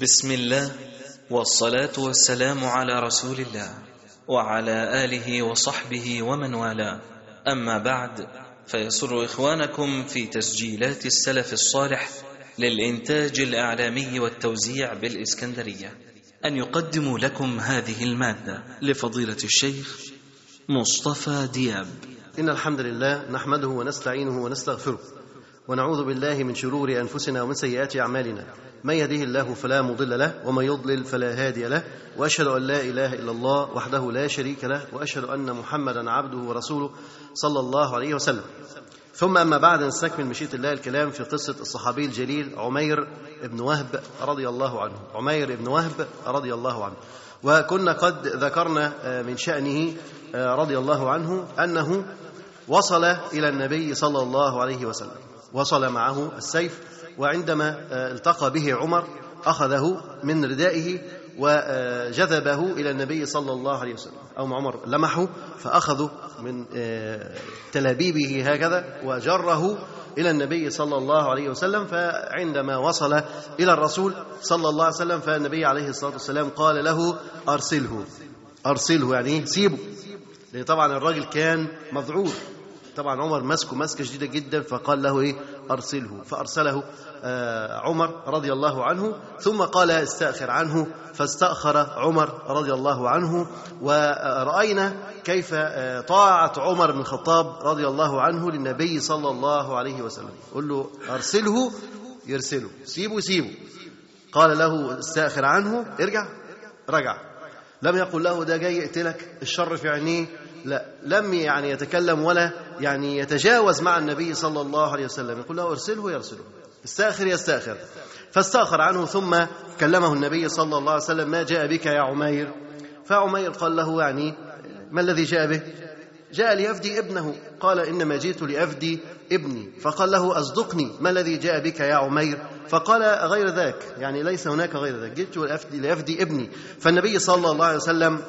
بسم الله والصلاة والسلام على رسول الله وعلى آله وصحبه ومن والاه. أما بعد فيسر إخوانكم في تسجيلات السلف الصالح للإنتاج الإعلامي والتوزيع بالإسكندرية. أن يقدموا لكم هذه المادة لفضيلة الشيخ مصطفى دياب. إن الحمد لله نحمده ونستعينه ونستغفره. ونعوذ بالله من شرور أنفسنا ومن سيئات أعمالنا. من يهده الله فلا مضل له ومن يضلل فلا هادي له وأشهد أن لا إله إلا الله وحده لا شريك له وأشهد أن محمدا عبده ورسوله صلى الله عليه وسلم. ثم أما بعد نستكمل مشيئة الله الكلام في قصة الصحابي الجليل عمير بن وهب رضي الله عنه. عمير بن وهب رضي الله عنه. وكنا قد ذكرنا من شأنه رضي الله عنه أنه وصل إلى النبي صلى الله عليه وسلم. وصل معه السيف وعندما التقى به عمر أخذه من ردائه وجذبه إلى النبي صلى الله عليه وسلم أو عمر لمحه فأخذه من تلابيبه هكذا وجره إلى النبي صلى الله عليه وسلم فعندما وصل إلى الرسول صلى الله عليه وسلم فالنبي عليه الصلاة والسلام قال له أرسله. أرسله يعني سيبه. لأن طبعا الراجل كان مذعور. طبعا عمر مسكه مسكة شديدة جدا فقال له إيه؟ أرسله. فأرسله عمر رضي الله عنه ثم قال استأخر عنه فاستأخر عمر رضي الله عنه ورأينا كيف طاعه عمر بن الخطاب رضي الله عنه للنبي صلى الله عليه وسلم. قل له أرسله؟ يرسله. سيبه سيبه. قال له استأخر عنه. ارجع. رجع. لم يقل له ده جاي يقتلك. الشر في عينيه. لا لم يعني يتكلم ولا يعني يتجاوز مع النبي صلى الله عليه وسلم. يقول له أرسله يرسله. استأخر يستأخر. فاستأخر عنه ثم كلمه النبي صلى الله عليه وسلم ما جاء بك يا عمير؟ فعمير قال له يعني ما الذي جاء به؟ جاء ليفدي ابنه. قال إنما جئت لأفدي ابني. فقال له أصدقني. ما الذي جاء بك يا عمير؟ فقال غير ذاك. يعني ليس هناك غير ذاك. جئت لأفدي ابني. فالنبي صلى الله عليه وسلم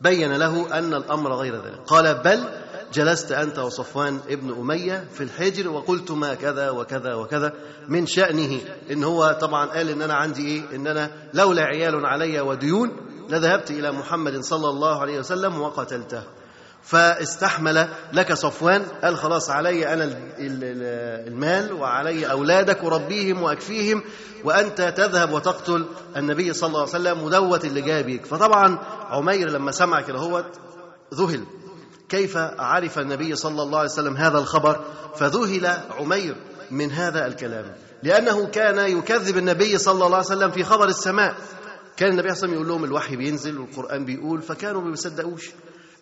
بين له أن الأمر غير ذلك. قال بل جلست أنت وصفوان ابن أمية في الحجر وقلتما كذا وكذا وكذا من شأنه. إن هو طبعا قال إن أنا عندي إيه؟ إن أنا لولا عيال علي وديون لذهبت إلى محمد صلى الله عليه وسلم وقتلته. فاستحمل لك صفوان قال خلاص علي أنا المال وعلي أولادك أربيهم وأكفيهم وأنت تذهب وتقتل النبي صلى الله عليه وسلم ودوت اللي جاي بيك. فطبعا عمير لما سمع كده هو ذهل. كيف عرف النبي صلى الله عليه وسلم هذا الخبر؟ فذهل عمير من هذا الكلام. لأنه كان يكذب النبي صلى الله عليه وسلم في خبر السماء. كان النبي صلى الله عليه وسلم يقول لهم الوحي بينزل والقرآن بيقول فكانوا ما بيصدقوش.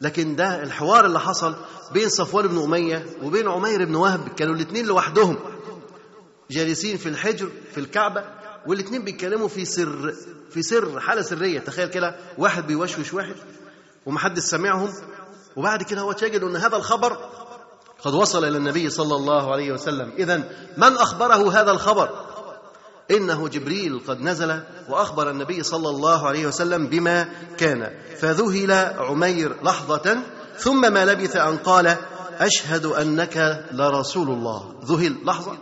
لكن ده الحوار اللي حصل بين صفوان بن أمية وبين عمير بن وهب. كانوا الاثنين لوحدهم جالسين في الحجر في الكعبة والاثنين بيتكلموا في سر في سر حالة سرية. تخيل كده واحد بيوشوش واحد ومحدش سامعهم. وبعد كده هو تجد أن هذا الخبر قد وصل إلى النبي صلى الله عليه وسلم. إذا من أخبره هذا الخبر؟ إنه جبريل قد نزل وأخبر النبي صلى الله عليه وسلم بما كان. فذهل عمير لحظة ثم ما لبث أن قال أشهد أنك لرسول الله. ذهل لحظة.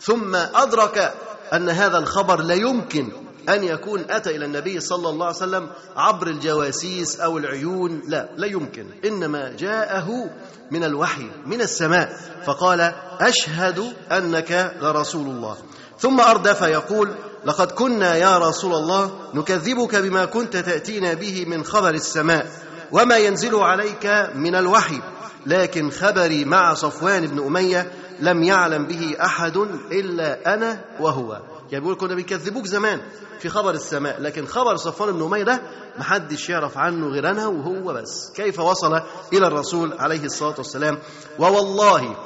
ثم أدرك أن هذا الخبر لا يمكن أن يكون أتى إلى النبي صلى الله عليه وسلم عبر الجواسيس أو العيون. لا لا يمكن. إنما جاءه من الوحي من السماء. فقال أشهد أنك لرسول الله. ثم أردف يقول لقد كنا يا رسول الله نكذبك بما كنت تأتينا به من خبر السماء وما ينزل عليك من الوحي لكن خبري مع صفوان بن أمية لم يعلم به أحد إلا أنا وهو. يعني بيقول كنا بيكذبوك زمان في خبر السماء لكن خبر صفوان بن أمية ده محدش يعرف عنه غير أنا وهو بس. كيف وصل إلى الرسول عليه الصلاة والسلام؟ ووالله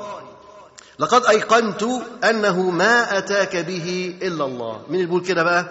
لقد أيقنت أنه ما أتاك به إلا الله. مين اللي بيقول كده بقى؟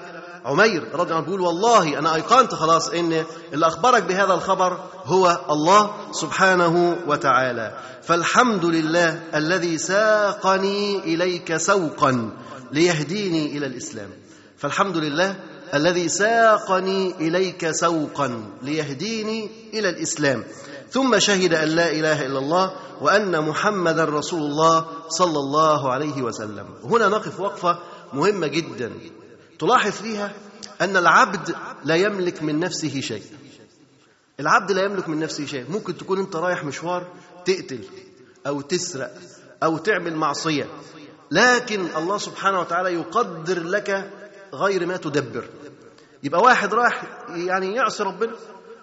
عمير رضي الله عنه بيقول والله أنا أيقنت خلاص إن اللي أخبرك بهذا الخبر هو الله سبحانه وتعالى. فالحمد لله الذي ساقني إليك سوقا ليهديني إلى الإسلام. فالحمد لله الذي ساقني إليك سوقا ليهديني إلى الإسلام. ثم شهد أن لا إله إلا الله وأن محمدا رسول الله صلى الله عليه وسلم. هنا نقف وقفة مهمة جدا. تلاحظ فيها أن العبد لا يملك من نفسه شيء. العبد لا يملك من نفسه شيء. ممكن تكون أنت رايح مشوار تقتل أو تسرق أو تعمل معصية. لكن الله سبحانه وتعالى يقدر لك غير ما تدبر. يبقى واحد رايح يعني يعصي ربنا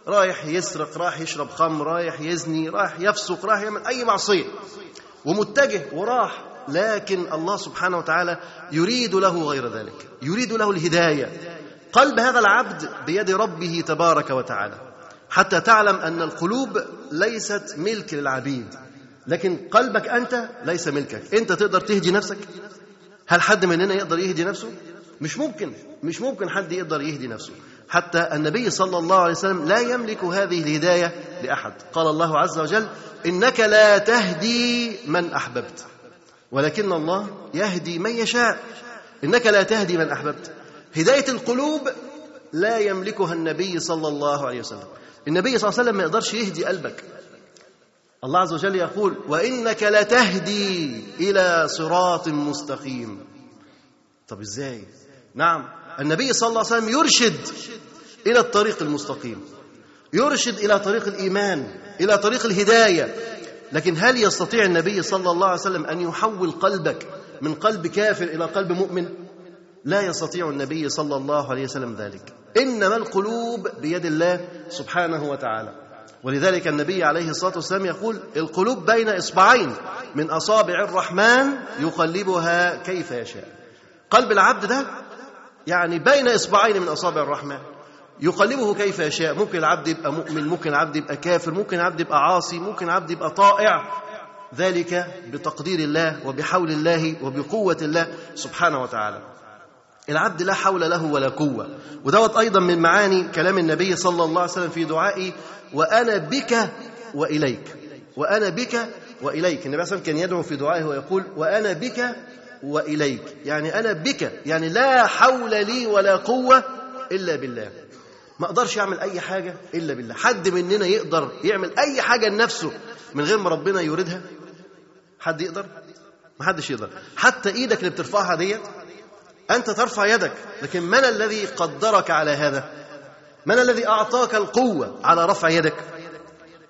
رايح يسرق رايح يشرب خمر رايح يزني رايح يفسق رايح يعمل أي معصية. ومتجه وراح لكن الله سبحانه وتعالى يريد له غير ذلك يريد له الهداية. قلب هذا العبد بيد ربه تبارك وتعالى. حتى تعلم أن القلوب ليست ملك للعبيد لكن قلبك أنت ليس ملكك. أنت تقدر تهدي نفسك؟ هل حد مننا يقدر يهدي نفسه؟ مش ممكن مش ممكن حد يقدر يهدي نفسه. حتى النبي صلى الله عليه وسلم لا يملك هذه الهداية لأحد. قال الله عز وجل إنك لا تهدي من أحببت. ولكن الله يهدي من يشاء. إنك لا تهدي من أحببت. هداية القلوب لا يملكها النبي صلى الله عليه وسلم. النبي صلى الله عليه وسلم ما يقدرش يهدي قلبك. الله عز وجل يقول وإنك لتهدي إلى صراط مستقيم. طب إزاي؟ نعم النبي صلى الله عليه وسلم يرشد إلى الطريق المستقيم يرشد إلى طريق الإيمان إلى طريق الهداية. لكن هل يستطيع النبي صلى الله عليه وسلم أن يحول قلبك من قلب كافر إلى قلب مؤمن؟ لا يستطيع النبي صلى الله عليه وسلم ذلك. إنما القلوب بيد الله سبحانه وتعالى. ولذلك النبي عليه الصلاة والسلام يقول القلوب بين إصبعين من أصابع الرحمن يقلبها كيف يشاء. قلب العبد ده يعني بين إصبعين من أصابع الرحمن يقلبه كيف يشاء. ممكن العبد يبقى مؤمن ممكن العبد يبقى كافر ممكن العبد يبقى عاصي ممكن العبد يبقى طائع. ذلك بتقدير الله وبحول الله وبقوة الله سبحانه وتعالى. العبد لا حول له ولا قوة. ودوت أيضا من معاني كلام النبي صلى الله عليه وسلم في دعائه وأنا بك وإليك. وأنا بك وإليك. النبي صلى الله عليه وسلم كان يدعو في دعائه ويقول وأنا بك وإليك. يعني أنا بك. يعني لا حول لي ولا قوة إلا بالله. ما أقدرش أعمل أي حاجة إلا بالله. حد مننا يقدر يعمل أي حاجة لنفسه من غير ما ربنا يريدها؟ حد يقدر؟ ما حدش يقدر. حتى إيدك اللي بترفعها ديت أنت ترفع يدك. لكن من الذي قدرك على هذا؟ من الذي أعطاك القوة على رفع يدك؟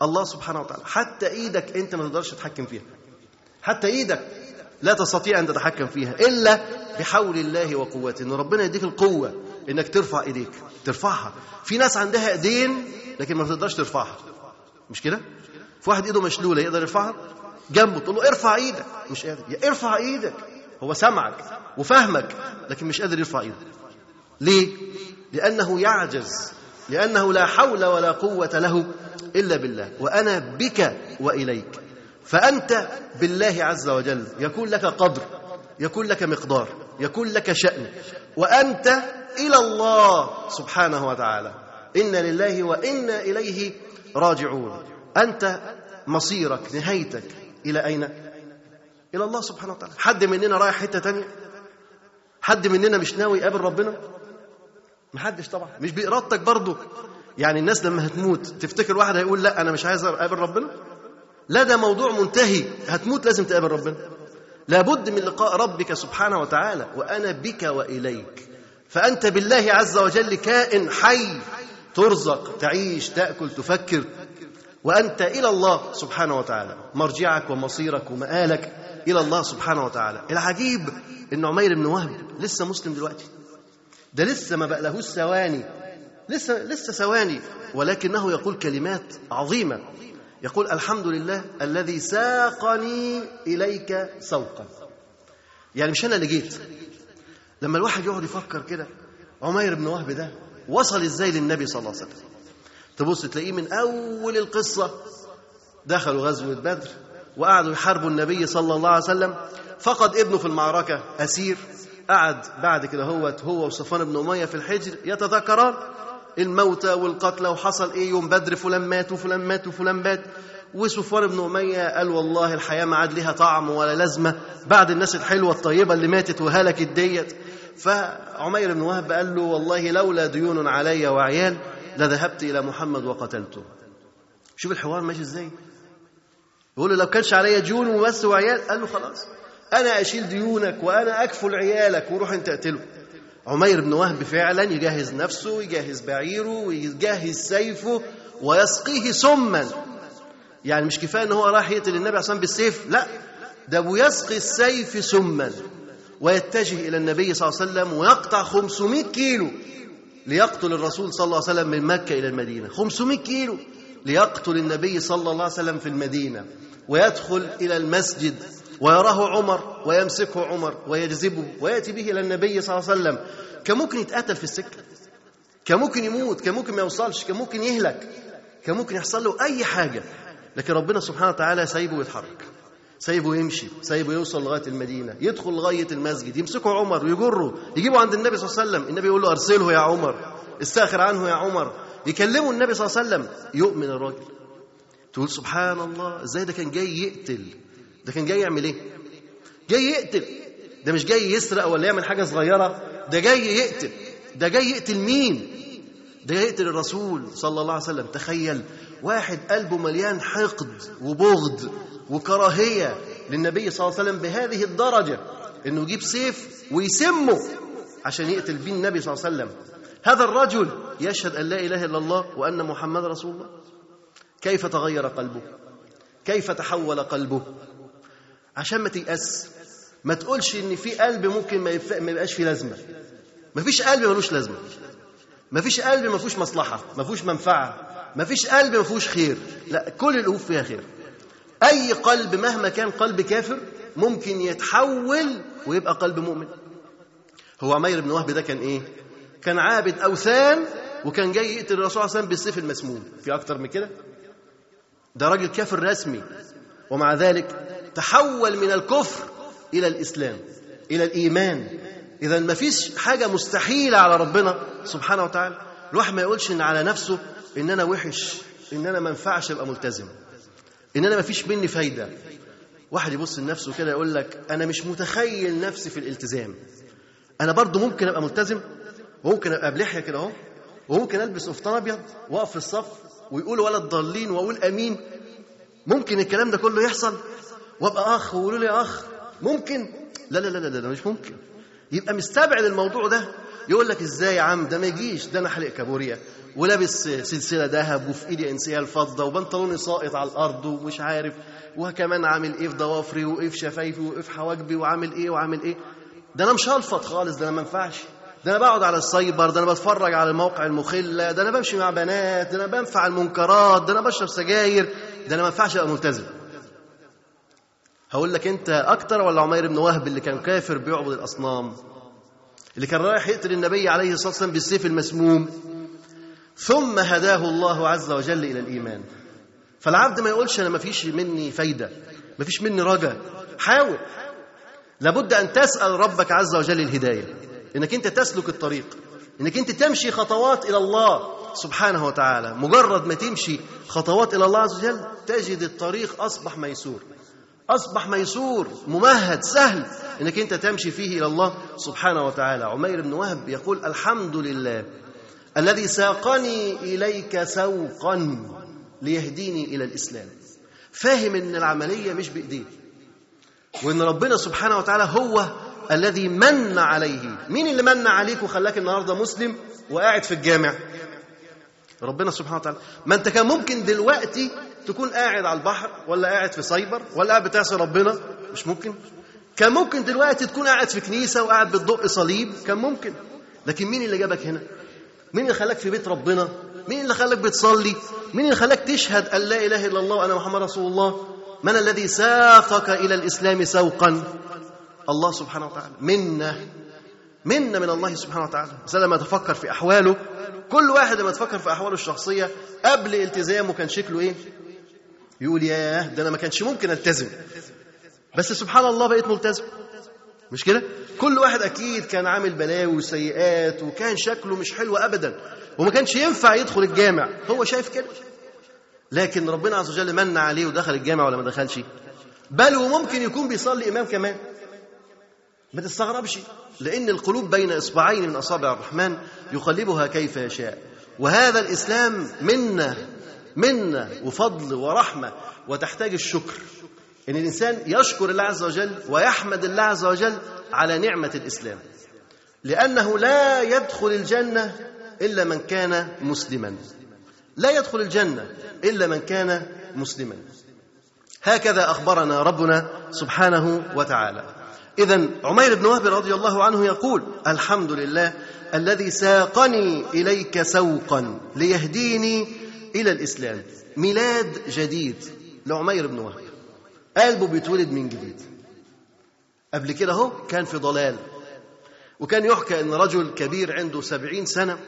الله سبحانه وتعالى. حتى إيدك أنت ما تقدرش تتحكم فيها. حتى إيدك. لا تستطيع أن تتحكم فيها إلا بحول الله وقوته. إن ربنا يديك القوة إنك ترفع إيديك ترفعها. في ناس عندها إيدين لكن ما تقدرش ترفعها. مش كده؟ في واحد إيده مشلولة يقدر يرفعها؟ جنبه تقول له ارفع إيدك. مش قادر. يا ارفع إيدك. هو سمعك وفهمك لكن مش قادر يرفع إيده. ليه؟ لأنه يعجز. لأنه لا حول ولا قوة له إلا بالله. وأنا بك وإليك. فأنت بالله عز وجل يكون لك قدر يكون لك مقدار يكون لك شأن وأنت إلى الله سبحانه وتعالى. إن لله وإنا إليه راجعون. أنت مصيرك نهايتك إلى أين؟ إلى الله سبحانه وتعالى. حد مننا رايح حتة تانية؟ حد مننا مش ناوي يقابل ربنا؟ محدش طبعا. مش بإرادتك برضه يعني الناس لما هتموت تفتكر واحد هيقول لا أنا مش عايز أقابل ربنا؟ لا ده موضوع منتهي. هتموت لازم تقابل ربنا. لابد من لقاء ربك سبحانه وتعالى. وأنا بك وإليك. فأنت بالله عز وجل كائن حي. ترزق تعيش تأكل تفكر. وأنت إلى الله سبحانه وتعالى. مرجعك ومصيرك ومآلك إلى الله سبحانه وتعالى. العجيب إن عمير بن وهب لسه مسلم دلوقتي. ده لسه ما بقى لهوش ثواني. لسه لسه ثواني. ولكنه يقول كلمات عظيمة. يقول الحمد لله الذي ساقني إليك سوقا. يعني مش أنا اللي جيت. لما الواحد يقعد يفكر كده عمير بن وهب ده وصل إزاي للنبي صلى الله عليه وسلم؟ تبص تلاقيه من أول القصة دخلوا غزوة بدر وقعدوا يحاربوا النبي صلى الله عليه وسلم. فقد ابنه في المعركة أسير. قعد بعد كده هو هو وصفوان بن أمية في الحجر يتذكران. الموتى والقتلى وحصل إيه يوم بدر فلان مات وفلان مات وفلان مات. وصفوان بن أمية قال والله الحياة ما عاد لها طعم ولا لازمة. بعد الناس الحلوة الطيبة اللي ماتت وهلكت ديت. فعمير بن وهب قال له والله لولا ديون علي وعيال لذهبت إلى محمد وقتلته. شوف الحوار ماشي إزاي. يقول له لو كانش عليا ديون وبس وعيال قال له خلاص. أنا أشيل ديونك وأنا أكفل عيالك وروح أنت أقتله. عمير بن وهب فعلا يجهز نفسه يجهز بعيره ويجهز سيفه ويسقيه سما. يعني مش كفاية إن هو راح يقتل النبي عليه بالسيف لا. ده بيسقي السيف سما. ويتجه إلى النبي صلى الله عليه وسلم ويقطع 500 كيلو ليقتل الرسول صلى الله عليه وسلم من مكة إلى المدينة. 500 كيلو ليقتل النبي صلى الله عليه وسلم في المدينة. ويدخل إلى المسجد ويراه عمر ويمسكه عمر ويجذبه ويأتي به إلى النبي صلى الله عليه وسلم. كان ممكن يتقتل في السكه كان ممكن يموت. كان ممكن ما يوصلش. كان ممكن يهلك. كان ممكن يحصل له أي حاجة. لكن ربنا سبحانه وتعالى سايبه يتحرك. سايبه يمشي. سايبه يوصل لغاية المدينة. يدخل لغاية المسجد. يمسكه عمر. ويجره يجيبه عند النبي صلى الله عليه وسلم. النبي يقول له أرسله يا عمر. استأخر عنه يا عمر. يكلمه النبي صلى الله عليه وسلم. يؤمن الراجل. تقول سبحان الله. إزاي ده كان جاي يقتل؟ ده كان جاي يعمل إيه؟ جاي يقتل. ده مش جاي يسرق ولا يعمل حاجة صغيرة. ده جاي يقتل. ده جاي يقتل مين؟ ده جاي يقتل الرسول صلى الله عليه وسلم. تخيل. واحد قلبه مليان حقد وبغض وكراهية للنبي صلى الله عليه وسلم بهذه الدرجة إنه يجيب سيف ويسمه عشان يقتل بيه النبي صلى الله عليه وسلم. هذا الرجل يشهد أن لا إله إلا الله وأن محمد رسول الله. كيف تغير قلبه؟ كيف تحول قلبه؟ عشان ما تيأس. ما تقولش إن في قلب ممكن ما, يبقاش فيه لازمة. ما فيش قلب ملوش لازمة. ما فيش قلب ما فيهوش مصلحة ما فيهوش منفعة ما فيش قلب ما فيهوش خير. لا كل القلوب فيها خير. أي قلب مهما كان قلب كافر ممكن يتحول ويبقى قلب مؤمن. هو عمير بن وهب ده كان إيه؟ كان عابد أوثان وكان جاي يقتل الرسول صلى الله عليه وسلم بالسيف المسموم. في أكتر من كده؟ ده راجل كافر رسمي. ومع ذلك تحول من الكفر إلى الإسلام إلى الإيمان. اذا ما فيش حاجة مستحيلة على ربنا سبحانه وتعالى. الواحد ما يقولش إن على نفسه ان أنا وحش ان أنا ما ينفعش أبقى ملتزم ان أنا ما فيش مني فايدة. واحد يبص لنفسه كده يقول لك أنا مش متخيل نفسي في الالتزام. أنا برضو ممكن أبقى ملتزم وممكن أبقى بلحية كده أهو وممكن ألبس قفطان أبيض وأقف في الصف ويقول ولا الضالين وأقول أمين. ممكن الكلام ده كله يحصل وابقى أخ ويقولوا لي أخ. ممكن؟ لا لا لا لا ده مش ممكن. يبقى مستبعد الموضوع ده. يقول لك إزاي يا عم؟ ده ما يجيش. ده أنا حلق كابوريا. ولابس سلسلة ذهب وفي إيدي انسيال فضه وبنطلوني ساقط على الأرض ومش عارف. وكمان عامل إيه في ضوافري وإيه في شفايفي وإيه في حواجبي وعامل إيه وعامل إيه. ده أنا مش هلفط خالص. ده أنا ما ينفعش. ده أنا بقعد على السايبر. ده أنا بتفرج على الموقع المخلة. ده أنا بمشي مع بنات. ده أنا بنفع المنكرات. ده أنا بشرب سجاير. ده أنا ما ينفعش أبقى ملتزم. هقول لك أنت أكتر ولا عمير بن وهب اللي كان كافر بيعبد الأصنام؟ اللي كان رايح يقتل النبي عليه الصلاة والسلام بالسيف المسموم. ثم هداه الله عز وجل إلى الإيمان. فالعبد ما يقولش أنا ما فيش مني فايدة ما فيش مني رجا. حاول. لابد أن تسأل ربك عز وجل الهداية. إنك أنت تسلك الطريق. إنك أنت تمشي خطوات إلى الله سبحانه وتعالى. مجرد ما تمشي خطوات إلى الله عز وجل تجد الطريق أصبح ميسور. أصبح ميسور ممهد سهل إنك أنت تمشي فيه إلى الله سبحانه وتعالى. عمير بن وهب يقول الحمد لله الذي ساقني إليك سوقا ليهديني إلى الإسلام. فاهم إن العملية مش بإيديه وإن ربنا سبحانه وتعالى هو الذي من عليه. مين اللي من عليك وخلاك النهارده مسلم وقاعد في الجامع؟ ربنا سبحانه وتعالى. ما أنت كان ممكن دلوقتي تكون قاعد على البحر ولا قاعد في سايبر ولا قاعد بتعصي ربنا؟ مش ممكن. كان ممكن دلوقتي تكون قاعد في كنيسة وقاعد بتدق صليب. كان ممكن. لكن مين اللي جابك هنا؟ مين اللي خلاك في بيت ربنا؟ مين اللي خلاك بتصلي؟ مين اللي خلاك تشهد أن لا إله إلا الله وأنا محمد رسول الله؟ من الذي ساقك إلى الإسلام سوقا؟ الله سبحانه وتعالى. منا. منا من الله سبحانه وتعالى. بس لما تفكر في أحواله كل واحد لما تفكر في أحواله الشخصية قبل التزامه كان شكله إيه؟ يقول ياه ده أنا ما كانش ممكن ألتزم. بس سبحان الله بقيت ملتزم. مش كده؟ كل واحد أكيد كان عامل بلاوي وسيئات وكان شكله مش حلو ابدا. وما كانش ينفع يدخل الجامع. هو شايف كده. لكن ربنا عز وجل من عليه ودخل الجامع ولا ما دخلش؟ بل وممكن يكون بيصلي إمام كمان. ما تستغربش. لأن القلوب بين إصبعين من أصابع الرحمن يقلبها كيف يشاء. وهذا الإسلام منا منا وفضل ورحمة وتحتاج الشكر. إن الإنسان يشكر الله عز وجل ويحمد الله عز وجل على نعمة الإسلام. لأنه لا يدخل الجنة إلا من كان مسلما. لا يدخل الجنة إلا من كان مسلما. هكذا أخبرنا ربنا سبحانه وتعالى. إذا عمير بن وهب رضي الله عنه يقول الحمد لله الذي ساقني إليك سوقا ليهديني إلى الإسلام. ميلاد جديد لعمير بن وهب. قلبه بيتولد من جديد. قبل كده هو كان في ضلال. وكان يحكى أن رجل كبير عنده سبعين سنة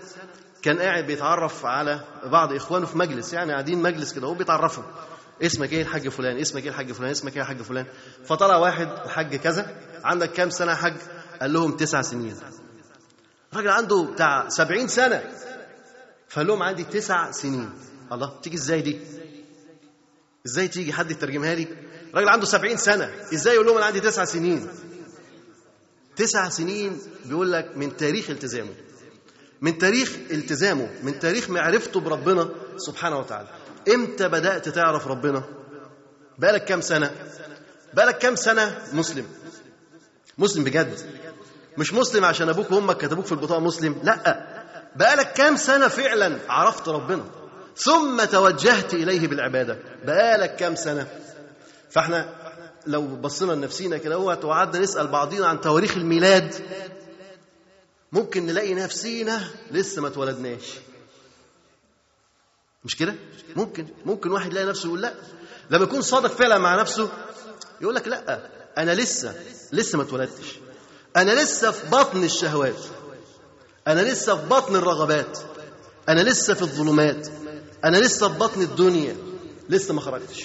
كان قاعد بيتعرف على بعض إخوانه في مجلس. يعني قاعدين مجلس كده هو بيتعرفوا. اسمك إيه؟ الحاج فلان. اسمك إيه؟ الحاج فلان. اسمك إيه؟ الحاج فلان. فطلع واحد الحاج كذا. عندك كام سنة يا حاج؟ قال لهم تسع سنين. الراجل عنده بتاع سبعين سنة. فقال لهم عندي تسع سنين. الله تيجي إزاي دي؟ إزاي تيجي حد يترجمها لي؟ راجل عنده سبعين سنة إزاي يقول لهم أنا عندي تسع سنين؟ تسع سنين بيقول لك من تاريخ التزامه من تاريخ التزامه من تاريخ معرفته بربنا سبحانه وتعالى. إمتى بدأت تعرف ربنا؟ بقالك كام سنة؟ بقالك كام سنة مسلم؟ مسلم بجد؟ مش مسلم عشان أبوك وأمك كتبوك في البطاقة مسلم لأ. بقالك كام سنة فعلا عرفت ربنا؟ ثم توجهت إليه بالعبادة. بقالك كام سنة؟ فاحنا لو بصينا لنفسينا كده وقعدنا نسأل بعضينا عن تواريخ الميلاد. ممكن نلاقي نفسينا لسه ما اتولدناش. مش كده؟ ممكن ممكن واحد يلاقي نفسه يقول لا. لما يكون صادق فعلا مع نفسه يقول لك لا أنا لسه لسه ما اتولدتش. أنا لسه في بطن الشهوات. أنا لسه في بطن الرغبات. أنا لسه في الظلمات. أنا لسه في بطن الدنيا. لسه ما خرجتش.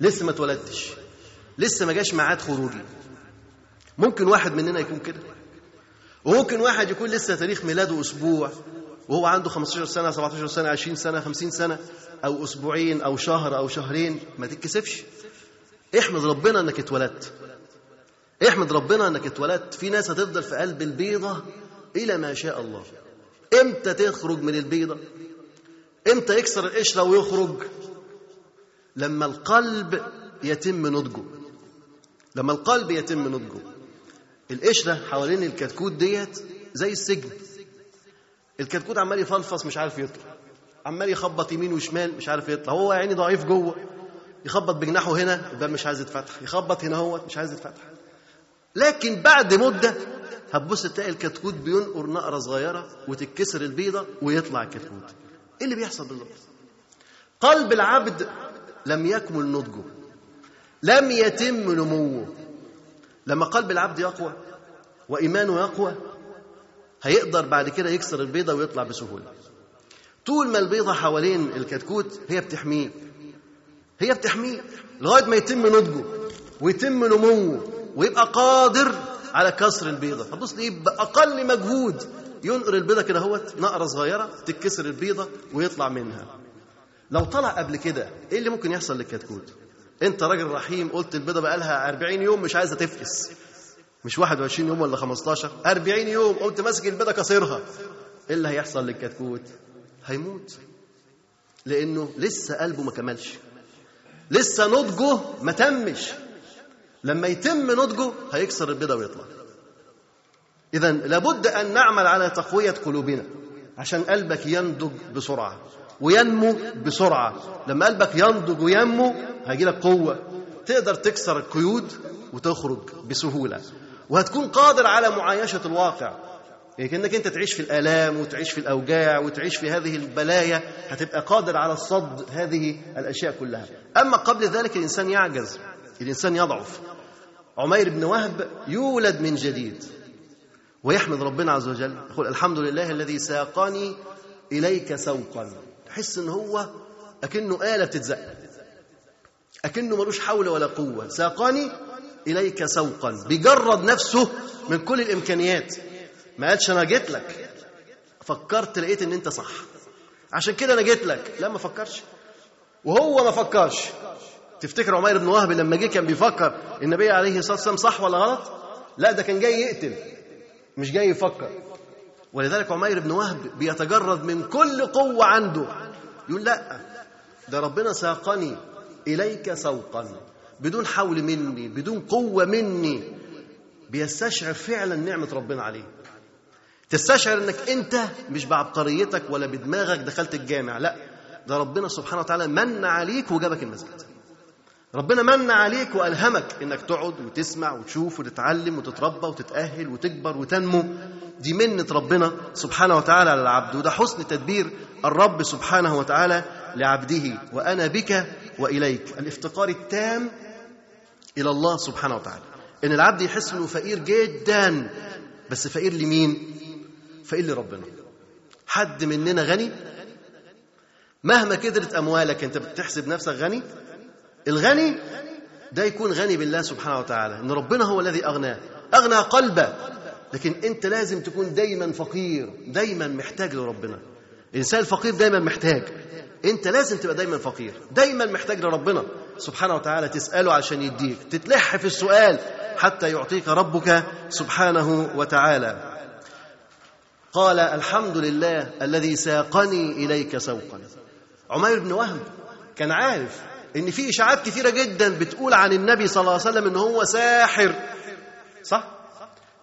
لسه ما اتولدتش. لسه ما جاش ميعاد خروجي. ممكن واحد مننا يكون كده؟ وممكن واحد يكون لسه تاريخ ميلاده أسبوع وهو عنده 15 سنة 17 سنة 20 سنة 50 سنة أو أسبوعين أو شهر أو شهرين. ما تتكسفش. احمد ربنا إنك اتولدت. احمد ربنا إنك اتولدت. في ناس هتفضل في قلب البيضة إلى ما شاء الله. إمتى تخرج من البيضة؟ إمتى يكسر القشرة ويخرج. لما القلب يتم نضجه لما القلب يتم نضجه القشرة حوالين الكتكوت ديت زي السجن. الكتكوت عمال يفلفص مش عارف يطلع. عمال يخبط يمين وشمال مش عارف يطلع. هو يعني ضعيف جوه. يخبط بجناحه هنا الباب مش عايز يتفتح. يخبط هنا هو مش عايز يتفتح. لكن بعد مدة هتبص تلاقي الكتكوت بينقر نقرة صغيرة وتتكسر البيضة ويطلع الكتكوت. إيه اللي بيحصل بالظبط؟ قلب العبد لم يكمل نضجه لم يتم نموه. لما قلب العبد يقوى وإيمانه يقوى هيقدر بعد كده يكسر البيضة ويطلع بسهولة. طول ما البيضة حوالين الكتكوت هي بتحميه. هي بتحميه لغاية ما يتم نضجه ويتم نموه ويبقى قادر على كسر البيضة. هتبص ليه بأقل مجهود ينقر البيضة كده هوت نقرة صغيرة تتكسر البيضة ويطلع منها. لو طلع قبل كده إيه اللي ممكن يحصل للكتكوت؟ أنت راجل رحيم قلت البيضة بقى لها 40 يوم مش عايزة تفقس. مش 21 يوم ولا 15 40 يوم قمت ماسك البيضة كسرها. إيه اللي هيحصل للكتكوت؟ هيموت. لأنه لسه قلبه ما كملش. لسه نضجه ما تمش. لما يتم نضجه هيكسر البيضة ويطلع. إذا لابد أن نعمل على تقوية قلوبنا عشان قلبك ينضج بسرعة وينمو بسرعة. لما قلبك ينضج وينمو هيجي لك قوة. تقدر تكسر القيود وتخرج بسهولة. وهتكون قادر على معايشة الواقع. يعني كأنك أنت تعيش في الآلام وتعيش في الأوجاع وتعيش في هذه البلايا. هتبقى قادر على الصد هذه الأشياء كلها. أما قبل ذلك الإنسان يعجز. الإنسان يضعف. عمير بن وهب يولد من جديد. ويحمد ربنا عز وجل. يقول الحمد لله الذي ساقني إليك سوقا. تحس إن هو أكنه آلة بتتزق. أكنه ملوش حول ولا قوة. ساقني إليك سوقا. بيجرد نفسه من كل الإمكانيات. ما قالش أنا جيت لك. فكرت لقيت إن أنت صح. عشان كده أنا جيت لك. لا ما فكرش. وهو ما فكرش. تفتكر عمير بن وهب لما جه كان بيفكر النبي عليه الصلاة والسلام صح ولا غلط؟ لا ده كان جاي يقتل. مش جاي يفكر. ولذلك عمير بن وهب بيتجرد من كل قوة عنده. يقول لا ده ربنا ساقني إليك سوقا بدون حول مني بدون قوة مني. بيستشعر فعلا نعمة ربنا عليه تستشعر إنك أنت مش بعبقريتك ولا بدماغك دخلت الجامع لا. ده ربنا سبحانه وتعالى من عليك وجابك المسجد. ربنا من عليك وألهمك إنك تقعد وتسمع وتشوف وتتعلم وتتربى وتتأهل وتكبر وتنمو. دي منة ربنا سبحانه وتعالى على العبد وده حسن تدبير الرب سبحانه وتعالى لعبده. وأنا بك وإليك. الافتقار التام إلى الله سبحانه وتعالى. إن العبد يحس إنه فقير جدا بس فقير لمين؟ فقير لربنا. حد مننا غني؟ مهما كدرت أموالك أنت بتحسب نفسك غني؟ الغني ده يكون غني بالله سبحانه وتعالى إن ربنا هو الذي اغناه أغنى قلبه. لكن أنت لازم تكون دايما فقير دايما محتاج لربنا. الإنسان الفقير دايما محتاج. أنت لازم تبقى دايما فقير دايما محتاج لربنا. سبحانه وتعالى تسأله عشان يديك تتلح في السؤال حتى يعطيك ربك سبحانه وتعالى. قال الحمد لله الذي ساقني إليك سوقا. عمير بن وهب كان عارف إن في إشاعات كثيرة جدا بتقول عن النبي صلى الله عليه وسلم إن هو ساحر. صح؟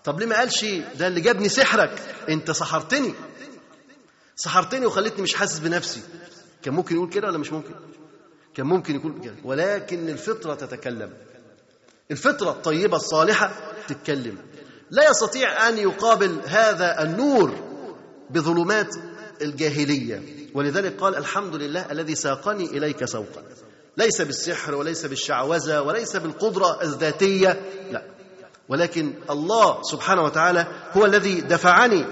طب ليه ما قالش ده اللي جابني سحرك؟ أنت سحرتني. سحرتني وخليتني مش حاسس بنفسي. كان ممكن يقول كده ولا مش ممكن؟ كان ممكن يقول كده. ولكن الفطرة تتكلم. الفطرة الطيبة الصالحة تتكلم. لا يستطيع أن يقابل هذا النور بظلمات الجاهلية. ولذلك قال الحمد لله الذي ساقني إليك سوقا. ليس بالسحر وليس بالشعوذة وليس بالقدرة الذاتية لا. ولكن الله سبحانه وتعالى هو الذي دفعني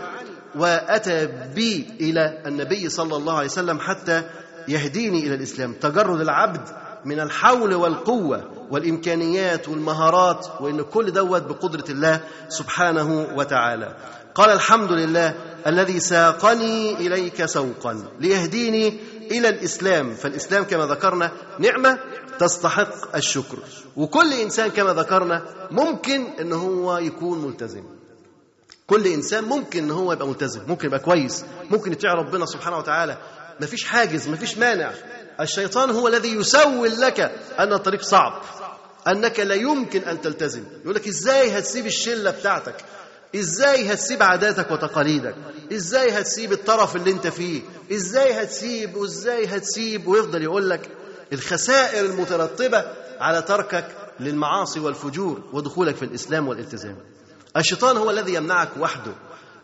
وأتى بي إلى النبي صلى الله عليه وسلم حتى يهديني إلى الإسلام. تجرد العبد من الحول والقوة والإمكانيات والمهارات وإن كل دوت بقدرة الله سبحانه وتعالى. قال الحمد لله الذي ساقني إليك سوقا ليهديني إلى الإسلام. فالإسلام كما ذكرنا نعمة تستحق الشكر. وكل إنسان كما ذكرنا ممكن إن هو يكون ملتزم. كل إنسان ممكن إن هو يبقى ملتزم. ممكن يبقى كويس. ممكن يطيع ربنا سبحانه وتعالى. مفيش حاجز مفيش مانع. الشيطان هو الذي يسول لك أن الطريق صعب. أنك لا يمكن أن تلتزم. يقول لك إزاي هتسيب الشلة بتاعتك؟ إزاي هتسيب عاداتك وتقاليدك؟ إزاي هتسيب الطرف اللي أنت فيه؟ إزاي هتسيب وإزاي هتسيب؟ ويفضل يقول لك الخسائر المترتبة على تركك للمعاصي والفجور ودخولك في الإسلام والالتزام. الشيطان هو الذي يمنعك وحده.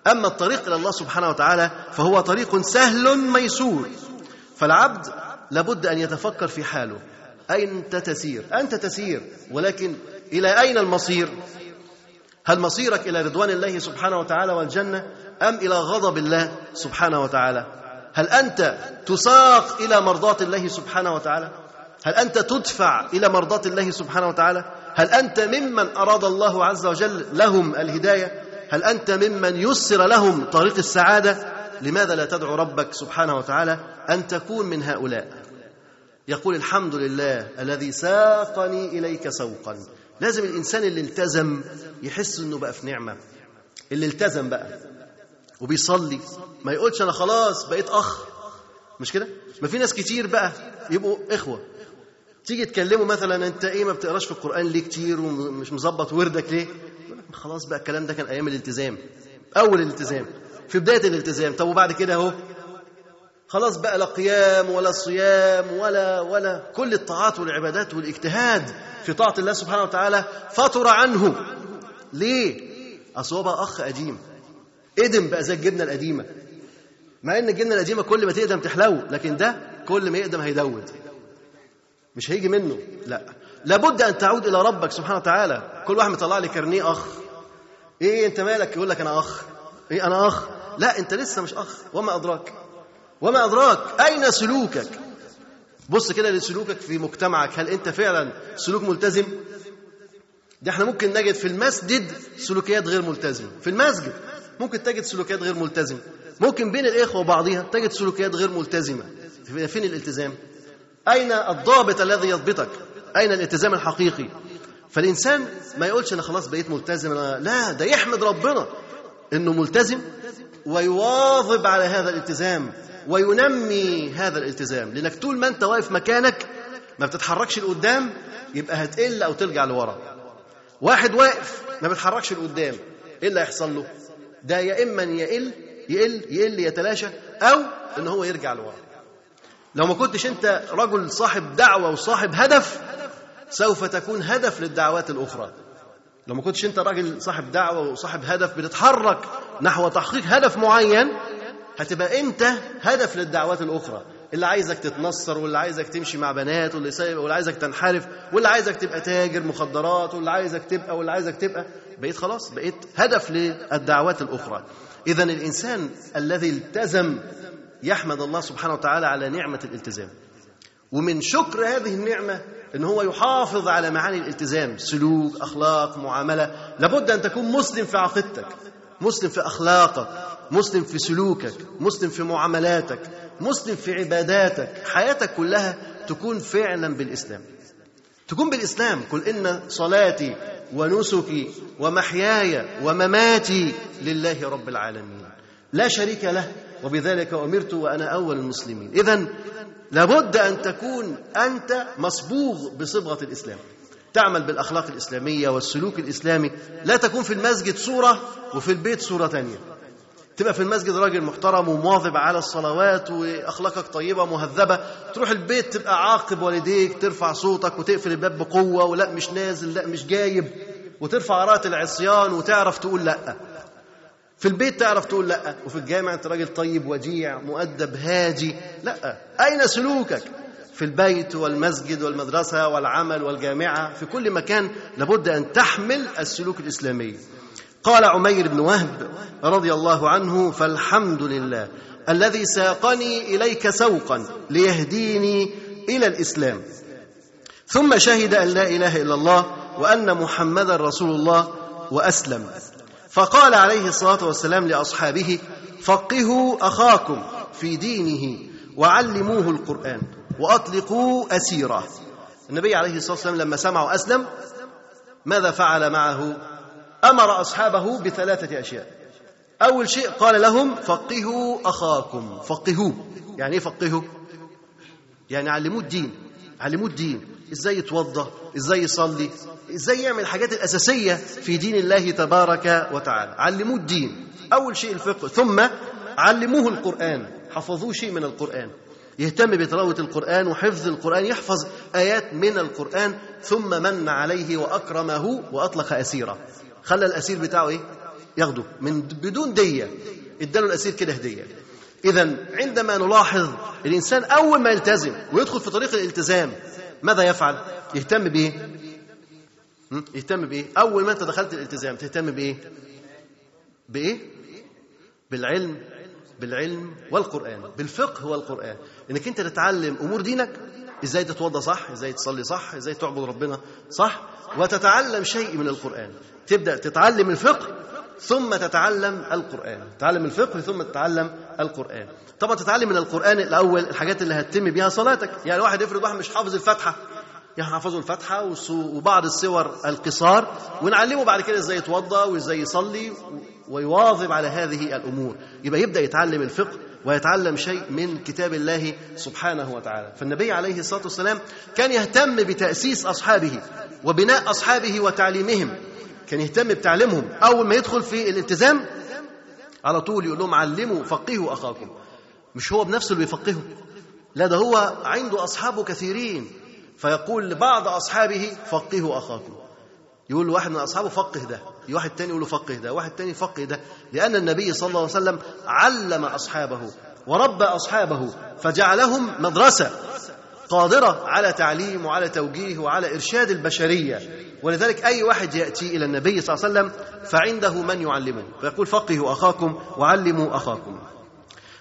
أما الطريق إلى الله سبحانه وتعالى فهو طريق سهل ميسور. فالعبد لابد أن يتفكر في حاله. اين تسير. أنت تسير. ولكن إلى أين المصير؟ هل مصيرك إلى رضوان الله سبحانه وتعالى والجنة أم إلى غضب الله سبحانه وتعالى؟ هل أنت تساق إلى مرضاة الله سبحانه وتعالى؟ هل أنت تدفع إلى مرضاة الله سبحانه وتعالى؟ هل أنت ممن أراد الله عز وجل لهم الهداية؟ هل أنت ممن يسر لهم طريق السعادة؟ لماذا لا تدعو ربك سبحانه وتعالى أن تكون من هؤلاء؟ يقول الحمد لله الذي ساقني إليك سوقا. لازم الإنسان اللي التزم يحس إنه بقى في نعمة. اللي التزم بقى وبيصلي ما يقولش أنا خلاص بقيت أخ. مش كده؟ ما في ناس كتير بقى يبقوا إخوة. تيجي تكلمه مثلا أنت إيه ما بتقراش في القرآن ليه كتير ومش مظبط وردك ليه؟ خلاص بقى الكلام ده كان أيام الالتزام. أول الالتزام. في بداية الالتزام. طب وبعد كده أهو خلاص بقى لا قيام ولا صيام ولا ولا. كل الطاعات والعبادات والاجتهاد في طاعة الله سبحانه وتعالى فطر عنه. ليه؟ أصل هو بقى أخ قديم. آدم بقى زي الجبنة القديمة. مع إن الجبنة القديمة كل ما تقدم تحلو لكن ده كل ما يقدم هيدود. مش هيجي منه. لا. لابد أن تعود إلى ربك سبحانه وتعالى. كل واحد مطلع لي كارنيه أخ. إيه أنت مالك؟ يقول لك أنا أخ. إيه أنا أخ؟ لا أنت لسه مش أخ. وما أدراك. وما أدراك؟ أين سلوكك؟ بص كده لسلوكك في مجتمعك. هل أنت فعلا سلوك ملتزم؟ ده إحنا ممكن نجد في المسجد سلوكيات غير ملتزمه في المسجد ممكن تجد سلوكيات غير ملتزمه ممكن بين الإخوة وبعضها تجد سلوكيات غير ملتزمة. فين الالتزام؟ أين الضابط الذي يضبطك؟ أين الالتزام الحقيقي؟ فالإنسان ما يقولش أنا خلاص بقيت ملتزم. أنا لا ده يحمد ربنا إنه ملتزم ويواظب على هذا الالتزام. وينمي هذا الالتزام. لأنك طول ما أنت واقف مكانك ما بتتحركش لقدام يبقى هتقل أو ترجع لورا. واحد واقف ما بيتحركش لقدام إيه اللي هيحصل له؟ ده يا إما يقل يقل يقل يتلاشى أو إن هو يرجع لورا. لو ما كنتش أنت رجل صاحب دعوة وصاحب هدف سوف تكون هدف للدعوات الأخرى. لو ما كنتش أنت راجل صاحب دعوة وصاحب هدف بتتحرك نحو تحقيق هدف معين هتبقى أنت هدف للدعوات الأخرى؟ اللي عايزك تتنصر واللي عايزك تمشي مع بنات واللي سايب واللي عايزك تنحرف واللي عايزك تبقى تاجر مخدرات واللي عايزك تبقى واللي عايزك تبقى. بقيت خلاص بقيت هدف للدعوات الأخرى. إذا الإنسان الذي التزم يحمد الله سبحانه وتعالى على نعمة الالتزام. ومن شكر هذه النعمة إن هو يحافظ على معاني الالتزام. سلوك أخلاق معاملة. لابد أن تكون مسلم في عقيدتك. مسلم في أخلاقك مسلم في سلوكك مسلم في معاملاتك مسلم في عباداتك حياتك كلها تكون فعلا بالإسلام. تكون بالإسلام قل إن صلاتي ونسكي ومحياي ومماتي لله رب العالمين. لا شريك له وبذلك أمرت وأنا أول المسلمين. اذا لابد أن تكون أنت مصبوغ بصبغة الإسلام. تعمل بالأخلاق الإسلامية والسلوك الإسلامي لا تكون في المسجد صورة وفي البيت صورة ثانية تبقى في المسجد راجل محترم ومواظب على الصلوات وأخلاقك طيبة مهذبة تروح البيت تبقى عاقب والديك ترفع صوتك وتقفل الباب بقوة ولا مش نازل لا مش جايب وترفع رايه العصيان وتعرف تقول لأ. في البيت تعرف تقول لأ وفي الجامع أنت راجل طيب وديع مؤدب هادي لأ. أين سلوكك؟ في البيت والمسجد والمدرسة والعمل والجامعة في كل مكان لابد أن تحمل السلوك الإسلامي. قال عمير بن وهب رضي الله عنه فالحمد لله الذي ساقني إليك سوقا ليهديني إلى الإسلام. ثم شهد أن لا إله إلا الله وأن محمدا رسول الله وأسلم. فقال عليه الصلاة والسلام لأصحابه فقهوا أخاكم في دينه وعلموه القرآن. وأطلقوا أسيرة. النبي عليه الصلاة والسلام لما سمعوا أسلم ماذا فعل معه؟ أمر أصحابه بثلاثة أشياء. أول شيء قال لهم فقهوا أخاكم. فقهوه يعني إيه فقهوا؟ يعني علموه الدين. علموه الدين. إزاي يتوضأ؟ إزاي يصلي؟ إزاي يعمل الحاجات الأساسية في دين الله تبارك وتعالى. علموه الدين. أول شيء الفقه. ثم علموه القرآن. حفظوه شيء من القرآن. يهتم بتلاوة القرآن وحفظ القرآن يحفظ آيات من القرآن ثم من عليه وأكرمه وأطلق أسيرة. خلى الأسير بتاعه إيه؟ ياخده من بدون دية. اداله الأسير كده هدية. اذا عندما نلاحظ الإنسان أول ما يلتزم ويدخل في طريق الالتزام ماذا يفعل؟ يهتم بإيه؟ يهتم بإيه؟ أول ما أنت دخلت الالتزام تهتم بإيه؟ بإيه؟ بالعلم بالعلم والقرآن بالفقه والقرآن. إنك أنت تتعلم أمور دينك إزاي تتوضأ صح إزاي تصلي صح إزاي تعبد ربنا صح وتتعلم شيء من القرآن. تبدأ تتعلم الفقه ثم تتعلم القرآن. تتعلم الفقه ثم تتعلم القرآن. طبعا تتعلم من القرآن الأول الحاجات اللي هتتم بيها صلاتك. يعني واحد يفرض واحد مش حافظ الفاتحة. يحفظوا الفاتحة وبعض السور القصار ونعلمه بعد كده إزاي يتوضأ وإزاي يصلي ويواظب على هذه الأمور. يبقى يبدأ يتعلم الفقه ويتعلم شيء من كتاب الله سبحانه وتعالى. فالنبي عليه الصلاة والسلام كان يهتم بتأسيس أصحابه وبناء أصحابه وتعليمهم. كان يهتم بتعليمهم. أول ما يدخل في الالتزام على طول يقول لهم علموا فقهوا أخاكم. مش هو بنفسه اللي بيفقهه لا ده هو عنده أصحابه كثيرين. فيقول لبعض أصحابه فقهوا أخاكم. يقول واحد من أصحابه فقه ده واحد تاني يقول له فقه ده واحد تاني فقه ده. لأن النبي صلى الله عليه وسلم علم أصحابه وربى أصحابه فجعلهم مدرسة قادرة على تعليم وعلى توجيه وعلى إرشاد البشرية. ولذلك أي واحد يأتي إلى النبي صلى الله عليه وسلم فعنده من يعلمه. فيقول فقهوا أخاكم وعلموا أخاكم.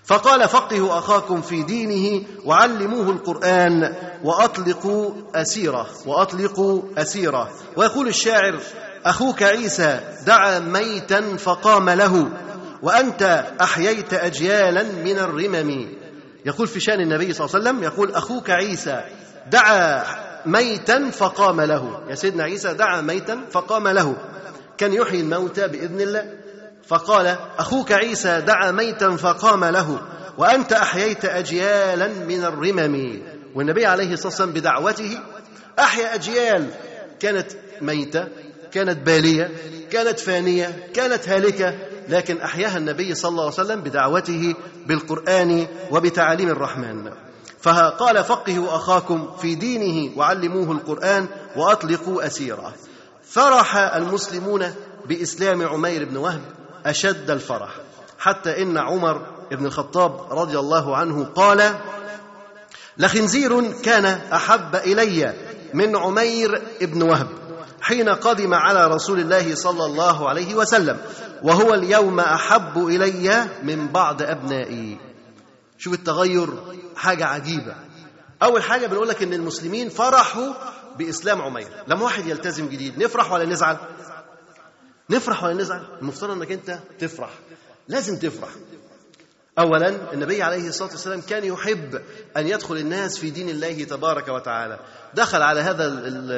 فقال فقهوا أخاكم في دينه وعلموه القرآن وأطلقوا أسيرة وأطلقوا أسيرة. ويقول الشاعر أخوك عيسى دعا ميتا فقام له وأنت أحييت أجيالا من الرمم. يقول في شأن النبي صلى الله عليه وسلم يقول أخوك عيسى دعا ميتا فقام له. يا سيدنا عيسى دعا ميتا فقام له. كان يحيي الموتى بإذن الله. فقال أخوك عيسى دعا ميتا فقام له وأنت أحييت أجيالا من الرمم. والنبي عليه الصلاة والسلام بدعوته أحيا أجيال كانت ميتة كانت بالية كانت فانية كانت هالكة لكن أحياها النبي صلى الله عليه وسلم بدعوته بالقرآن وبتعاليم الرحمن. فقال فقهوا أخاكم في دينه وعلموه القرآن وأطلقوا أسيرة. فرح المسلمون بإسلام عمير بن وهب أشد الفرح. حتى إن عمر بن الخطاب رضي الله عنه قال لخنزير كان أحب إلي من عمير بن وهب حين قدم على رسول الله صلى الله عليه وسلم وهو اليوم أحب إلي من بعض أبنائي. شوف التغير حاجة عجيبة. أول حاجة بنقول لك إن المسلمين فرحوا بإسلام عمير. لما واحد يلتزم جديد نفرح ولا نزعل؟ نفرح ولا نزعل؟ المفترض إنك أنت تفرح. لازم تفرح. اولا النبي عليه الصلاة والسلام كان يحب أن يدخل الناس في دين الله تبارك وتعالى. دخل على هذا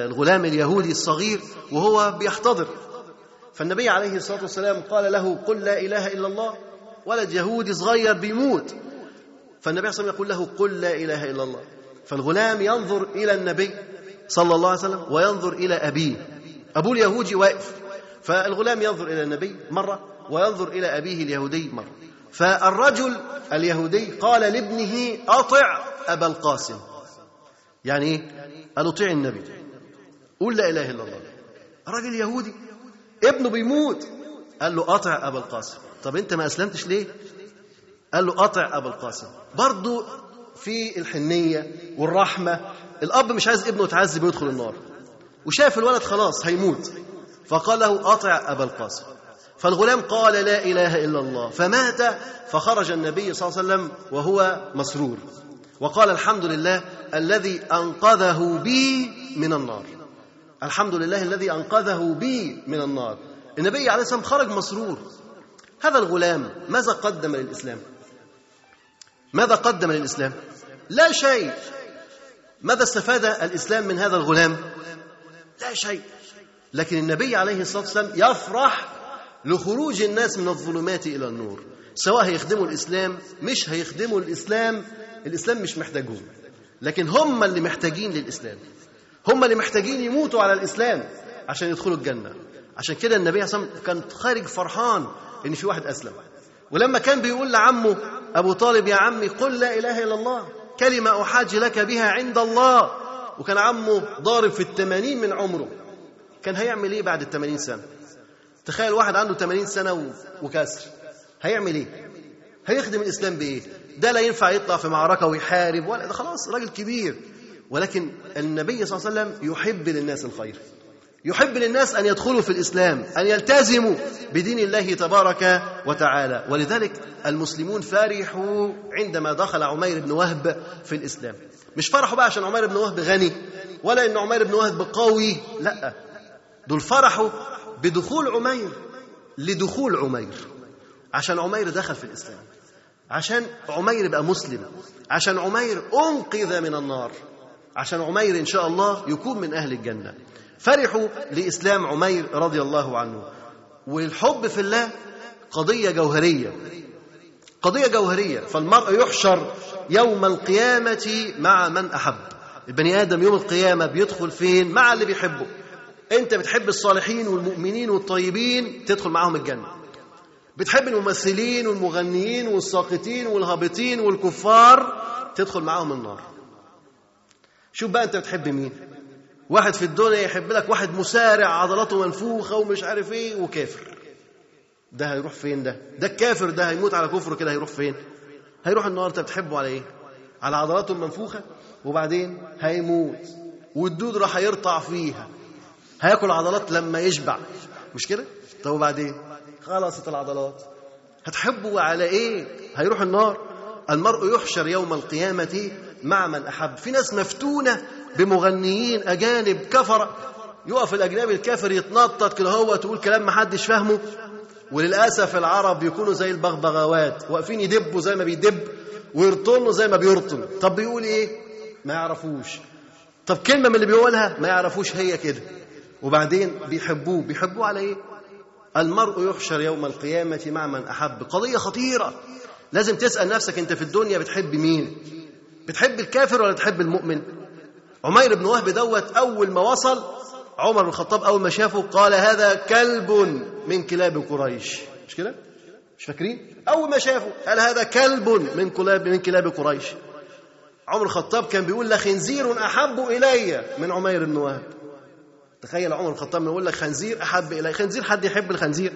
الغلام اليهودي الصغير وهو بيحتضر. فالنبي عليه الصلاة والسلام قال له قل لا إله إلا الله. ولد يهودي صغير بيموت. فالنبي عليه وسلم يقول له قل لا إله إلا الله. فالغلام ينظر إلى النبي صلى الله عليه وسلم وينظر إلى أبيه. ابوه اليهودي واقف فالغلام ينظر إلى النبي مرة وينظر إلى أبيه اليهودي مرة. فالرجل اليهودي قال لابنه أطع أبا القاسم. يعني إيه؟ قال أطيع النبي. قول لا إله إلا الله. راجل يهودي ابنه بيموت. قال له أطع أبا القاسم. طب أنت ما أسلمتش ليه؟ قال له أطع أبا القاسم. برضه في الحنية والرحمة الأب مش عايز ابنه يتعذب ويدخل النار. وشاف الولد خلاص هيموت. فقال له أطع أبا القاسم. فالغلام قال لا إله إلا الله. فمات فخرج النبي صلى الله عليه وسلم وهو مسرور. وقال الحمد لله الذي أنقذه بي من النار. الحمد لله الذي أنقذه بي من النار. النبي عليه والسلام خرج مسرور. هذا الغلام ماذا قدم للإسلام؟ ماذا قدم للإسلام؟ لا شيء. ماذا استفاد الإسلام من هذا الغلام؟ لا شيء. لكن النبي عليه الصلاة والسلام يفرح لخروج الناس من الظلمات إلى النور. سواء هيخدموا الإسلام مش هيخدموا الإسلام الإسلام مش محتاجهم. لكن هم اللي محتاجين للإسلام. هم اللي محتاجين يموتوا على الإسلام عشان يدخلوا الجنة. عشان كده النبي صلى الله عليه كان خارج فرحان إن في واحد أسلم. ولما كان بيقول لعمه أبو طالب يا عمي قل لا إله إلا الله كلمة أحاج لك بها عند الله. وكان عمه ضارب في الثمانين من عمره. كان هيعمل إيه بعد الثمانين سنة؟ تخيل واحد عنده 80 سنة وكسر هيعمل إيه؟ هيخدم الإسلام بإيه؟ ده لا ينفع يطلع في معركة ويحارب ولا ده خلاص راجل كبير. ولكن النبي صلى الله عليه وسلم يحب للناس الخير. يحب للناس أن يدخلوا في الإسلام أن يلتزموا بدين الله تبارك وتعالى. ولذلك المسلمون فرحوا عندما دخل عمير بن وهب في الإسلام. مش فرحوا بقى عشان عمير بن وهب غني ولا إن عمير بن وهب قوي لأ. دول فرحوا بدخول عمير لدخول عمير. عشان عمير دخل في الإسلام. عشان عمير بقى مسلم. عشان عمير أنقذ من النار. عشان عمير إن شاء الله يكون من أهل الجنة. فرحوا لإسلام عمير رضي الله عنه. والحب في الله قضية جوهرية. قضية جوهرية. فالمرء يحشر يوم القيامة مع من أحب. البني آدم يوم القيامة بيدخل فين؟ مع اللي بيحبه. أنت بتحب الصالحين والمؤمنين والطيبين تدخل معاهم الجنة. بتحب الممثلين والمغنيين والساقطين والهابطين والكفار تدخل معاهم النار. شوف بقى أنت بتحب مين؟ واحد في الدنيا يحب لك واحد مسارع عضلاته منفوخة ومش عارف إيه وكافر. ده هيروح فين ده؟ ده الكافر ده هيموت على كفره كده هيروح فين؟ هيروح النار انت بتحبه على إيه؟ على عضلاته المنفوخة؟ وبعدين هيموت. والدود راح يرطع فيها. هياكل عضلات لما يشبع. مش كده؟ طب وبعدين؟ خلصت العضلات. هتحبه على إيه؟ هيروح النار. المرء يحشر يوم القيامة مع من أحب. في ناس مفتونة بمغنيين أجانب كفر. يقف الأجنبي الكافر يتنطط كده هو تقول كلام محدش فاهمه. وللأسف العرب يكونوا زي البغبغاوات. واقفين يدبوا زي ما بيدب ويرطنوا زي ما بيرطن. طب بيقول إيه؟ ما يعرفوش. طب كلمة من اللي بيقولها ما يعرفوش هي كده. وبعدين بيحبوه. بيحبوه على إيه؟ المرء يحشر يوم القيامة مع من أحب. قضية خطيرة. لازم تسأل نفسك أنت في الدنيا بتحب مين؟ بتحب الكافر ولا تحب المؤمن؟ عمير بن وهب دوت أول ما وصل عمر بن الخطاب أول ما شافه قال هذا كلب من كلاب قريش. مش كده؟ مش فاكرين؟ أول ما شافوا قال هذا كلب من كلاب من كلاب قريش. عمر الخطاب كان بيقول لخنزير أحب إلي من عمير بن وهب. تخيل عمر الخطاب يقول لك خنزير أحب إلي. خنزير حد يحب الخنزير؟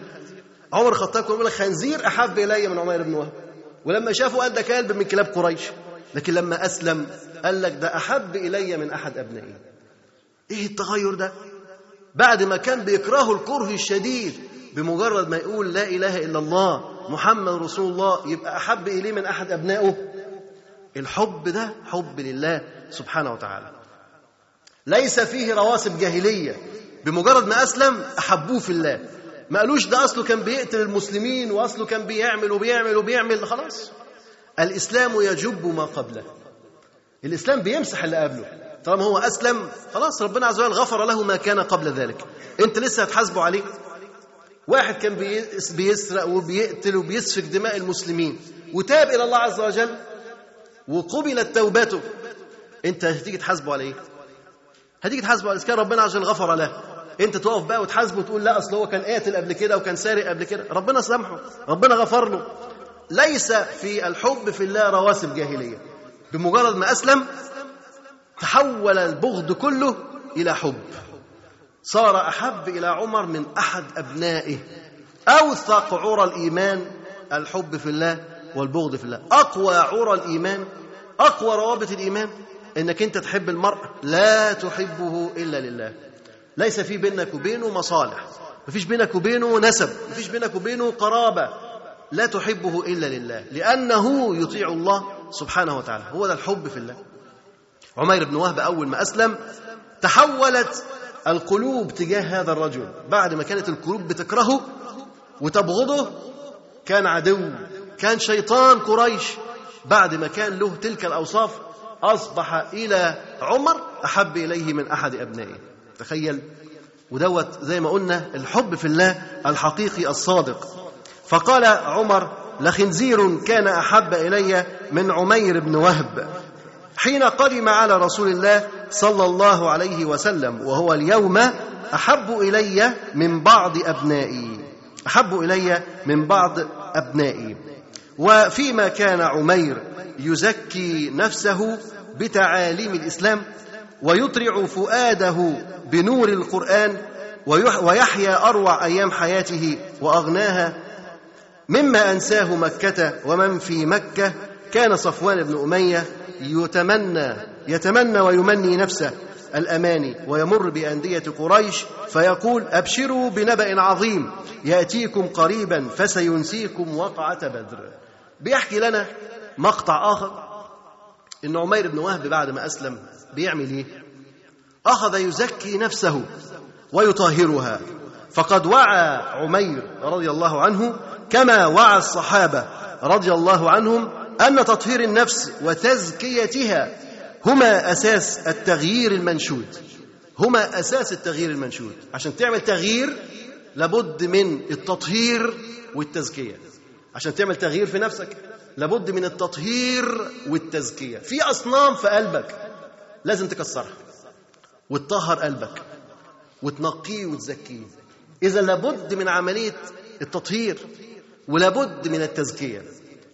عمر الخطاب كان بيقول لك خنزير أحب إلي من عمير بن وهب. ولما شافوا قال ده كلب من كلاب قريش. لكن لما أسلم قال لك ده أحب إلي من أحد أبنائي. إيه التغير ده؟ بعد ما كان بيكرهه الكره الشديد بمجرد ما يقول لا إله إلا الله محمد رسول الله يبقى أحب إليه من أحد أبنائه. الحب ده حب لله سبحانه وتعالى. ليس فيه رواسب جاهلية. بمجرد ما أسلم أحبوه في الله. ما قالوش ده أصله كان بيقتل المسلمين وأصله كان بيعمل وبيعمل وبيعمل. خلاص. الإسلام يجب ما قبله. الإسلام بيمسح اللي قبله. طالما هو أسلم خلاص ربنا عز وجل غفر له ما كان قبل ذلك. أنت لسه هتحاسبه عليه واحد كان بيسرق وبيقتل وبيسفك دماء المسلمين. وتاب إلى الله عز وجل وقبلت توبته. أنت هتيجي تحاسبه على إيه؟ هتيجي تحاسبه على كان ربنا وجل غفر له. أنت تقف بقى وتحاسبه وتقول لا أصل هو كان قاتل قبل كده وكان سارق قبل كده. ربنا سامحه. ربنا غفر له. ليس في الحب في الله رواسب جاهلية. بمجرد ما أسلم تحول البغض كله إلى حب. صار أحب إلى عمر من أحد أبنائه. أوثق عرى الإيمان الحب في الله والبغض في الله. أقوى عرى الإيمان أقوى روابط الإيمان إنك أنت تحب المرء لا تحبه إلا لله. ليس في بينك وبينه مصالح. مفيش بينك وبينه نسب. مفيش بينك وبينه قرابة. لا تحبه إلا لله. لأنه يطيع الله سبحانه وتعالى. هو ده الحب في الله. عمير بن وهب أول ما أسلم تحولت القلوب تجاه هذا الرجل. بعد ما كانت القلوب بتكرهه وتبغضه كان عدو كان شيطان قريش. بعد ما كان له تلك الأوصاف أصبح إلى عمر أحب إليه من أحد أبنائه. تخيل. ودوت زي ما قلنا الحب في الله الحقيقي الصادق. فقال عمر لخنزير كان أحب إلي من عمير بن وهب حين قدم على رسول الله صلى الله عليه وسلم وهو اليوم أحب إلي من بعض أبنائي. أحب إلي من بعض أبنائي. وفيما كان عمير يزكي نفسه بتعاليم الإسلام ويطرع فؤاده بنور القرآن ويحيا أروع أيام حياته وأغناها. مما أنساه مكة ومن في مكة كان صفوان بن أمية يتمنى يتمنى ويمني نفسه الاماني ويمر بأندية قريش فيقول أبشروا بنبأ عظيم يأتيكم قريبا فسينسيكم وقعة بدر. بيحكي لنا مقطع آخر إن عمير بن وهب بعد ما أسلم بيعمل إيه؟ أخذ يزكي نفسه ويطهرها فقد وعى عمير رضي الله عنه كما وعى الصحابة رضي الله عنهم أن تطهير النفس وتزكيتها هما أساس التغيير المنشود. هما أساس التغيير المنشود. عشان تعمل تغيير لابد من التطهير والتزكية. عشان تعمل تغيير في نفسك. لابد من التطهير والتزكية. في أصنام في قلبك لازم تكسرها وتطهر قلبك وتنقيه وتزكيه. إذا لابد من عملية التطهير ولابد من التزكية.